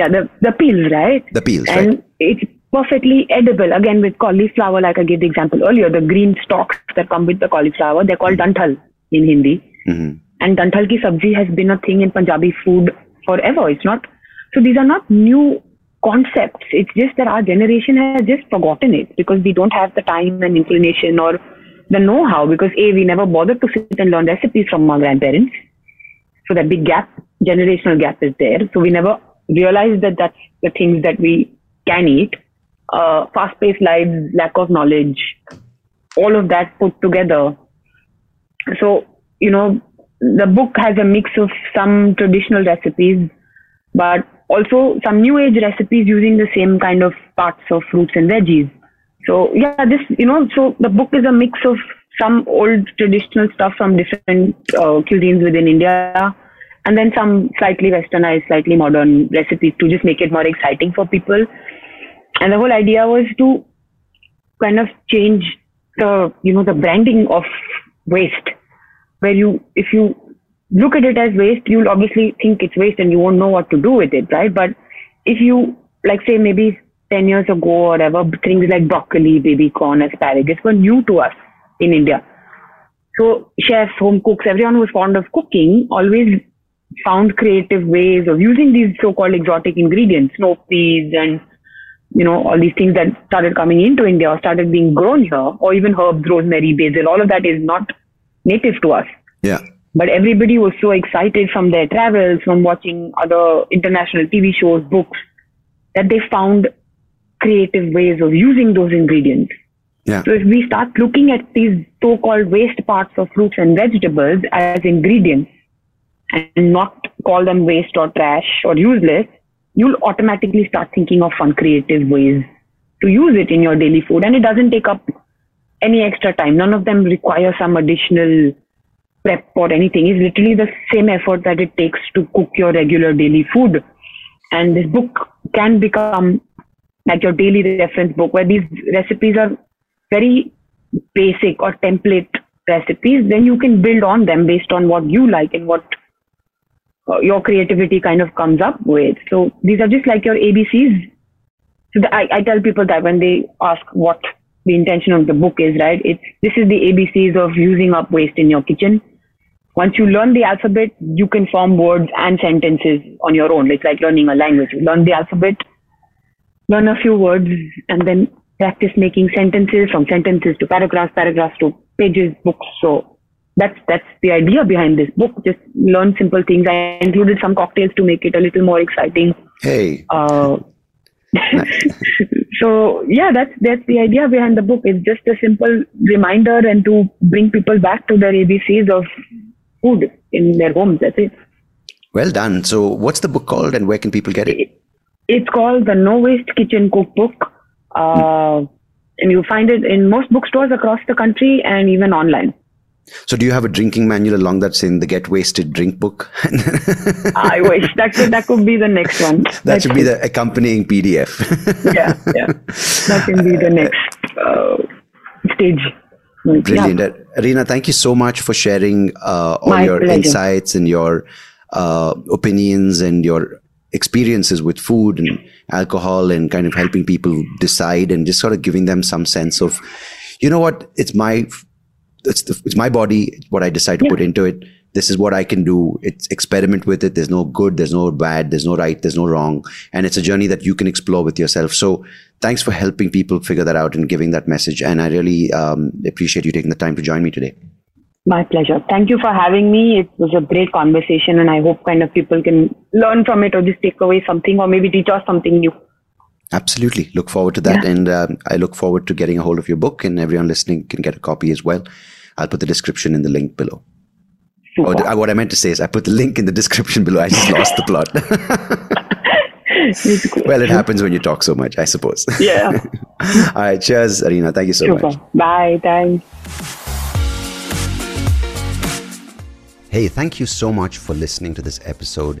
Yeah, the the peels, right? The peels, and right? it's perfectly edible. Again, with cauliflower, like I gave the example earlier, the green stalks that come with the cauliflower, they're called dantal in Hindi. hmm And dantal ki sabji has been a thing in Punjabi food forever. It's not, so these are not new concepts. It's just that our generation has just forgotten it because we don't have the time and inclination or the know-how because A, we never bothered to sit and learn recipes from our grandparents. So that big gap, generational gap is there. So we never realized that that's the things that we can eat. Uh, fast-paced lives, lack of knowledge, all of that put together. So, you know, the book has a mix of some traditional recipes, but also some new age recipes using the same kind of parts of fruits and veggies. So yeah, this you know, so the book is a mix of some old traditional stuff from different uh, cuisines within India, and then some slightly westernized, slightly modern recipes to just make it more exciting for people. And the whole idea was to kind of change the you know the branding of waste, where you if you look at it as waste, you'll obviously think it's waste and you won't know what to do with it, right? But if you like say maybe 10 years ago or whatever, things like broccoli, baby corn, asparagus were new to us in India. So chefs, home cooks, everyone who was fond of cooking always found creative ways of using these so-called exotic ingredients, snow peas and you know all these things that started coming into India or started being grown here, or even herbs, rosemary, basil. All of that is not native to us. Yeah. But everybody was so excited from their travels, from watching other international TV shows, books, that they found creative ways of using those ingredients. Yeah. So if we start looking at these so-called waste parts of fruits and vegetables as ingredients and not call them waste or trash or useless, you'll automatically start thinking of fun creative ways to use it in your daily food. And it doesn't take up any extra time. None of them require some additional prep or anything. It's literally the same effort that it takes to cook your regular daily food. And this book can become like your daily reference book where these recipes are very basic or template recipes. Then you can build on them based on what you like and what Uh, your creativity kind of comes up with. So these are just like your ABCs. So the, I, I tell people that when they ask what the intention of the book is, right? It's this is the ABCs of using up waste in your kitchen. Once you learn the alphabet, you can form words and sentences on your own. It's like learning a language. You learn the alphabet, learn a few words, and then practice making sentences from sentences to paragraphs, paragraphs to pages, books. So that's that's the idea behind this book. Just learn simple things. I included some cocktails to make it a little more exciting. Hey. Uh, so yeah, that's that's the idea behind the book. It's just a simple reminder and to bring people back to their ABCs of food in their homes. That's it. Well done. So, what's the book called, and where can people get it? It's called the No Waste Kitchen Cookbook, uh, and you find it in most bookstores across the country and even online. So, do you have a drinking manual along that saying the Get Wasted Drink book? I wish that could that could be the next one. That should be the accompanying PDF. yeah, yeah, that can be the next uh, stage. Brilliant, yeah. Reena. Thank you so much for sharing uh, all My your pleasure. insights and your uh, opinions and your experiences with food and alcohol and kind of helping people decide and just sort of giving them some sense of, you know what, it's my it's the, it's my body what i decide to Yeah. put into it this is what i can do it's experiment with it there's no good there's no bad there's no right there's no wrong and it's a journey that you can explore with yourself so thanks for helping people figure that out and giving that message and i really um, appreciate you taking the time to join me today My pleasure. Thank you for having me. It was a great conversation, and I hope kind of people can learn from it or just take away something or maybe teach us something new. Absolutely look forward to that Yeah. and um, i look forward to getting a hold of your book and everyone listening can get a copy as well i'll put the description in the link below Super. or what i meant to say is i put the link in the description below i just lost the plot well it happens when you talk so much i suppose yeah. All right. Cheers, Arina. Thank you so Super. much. Bye. Thanks. Hey, thank you so much for listening to this episode.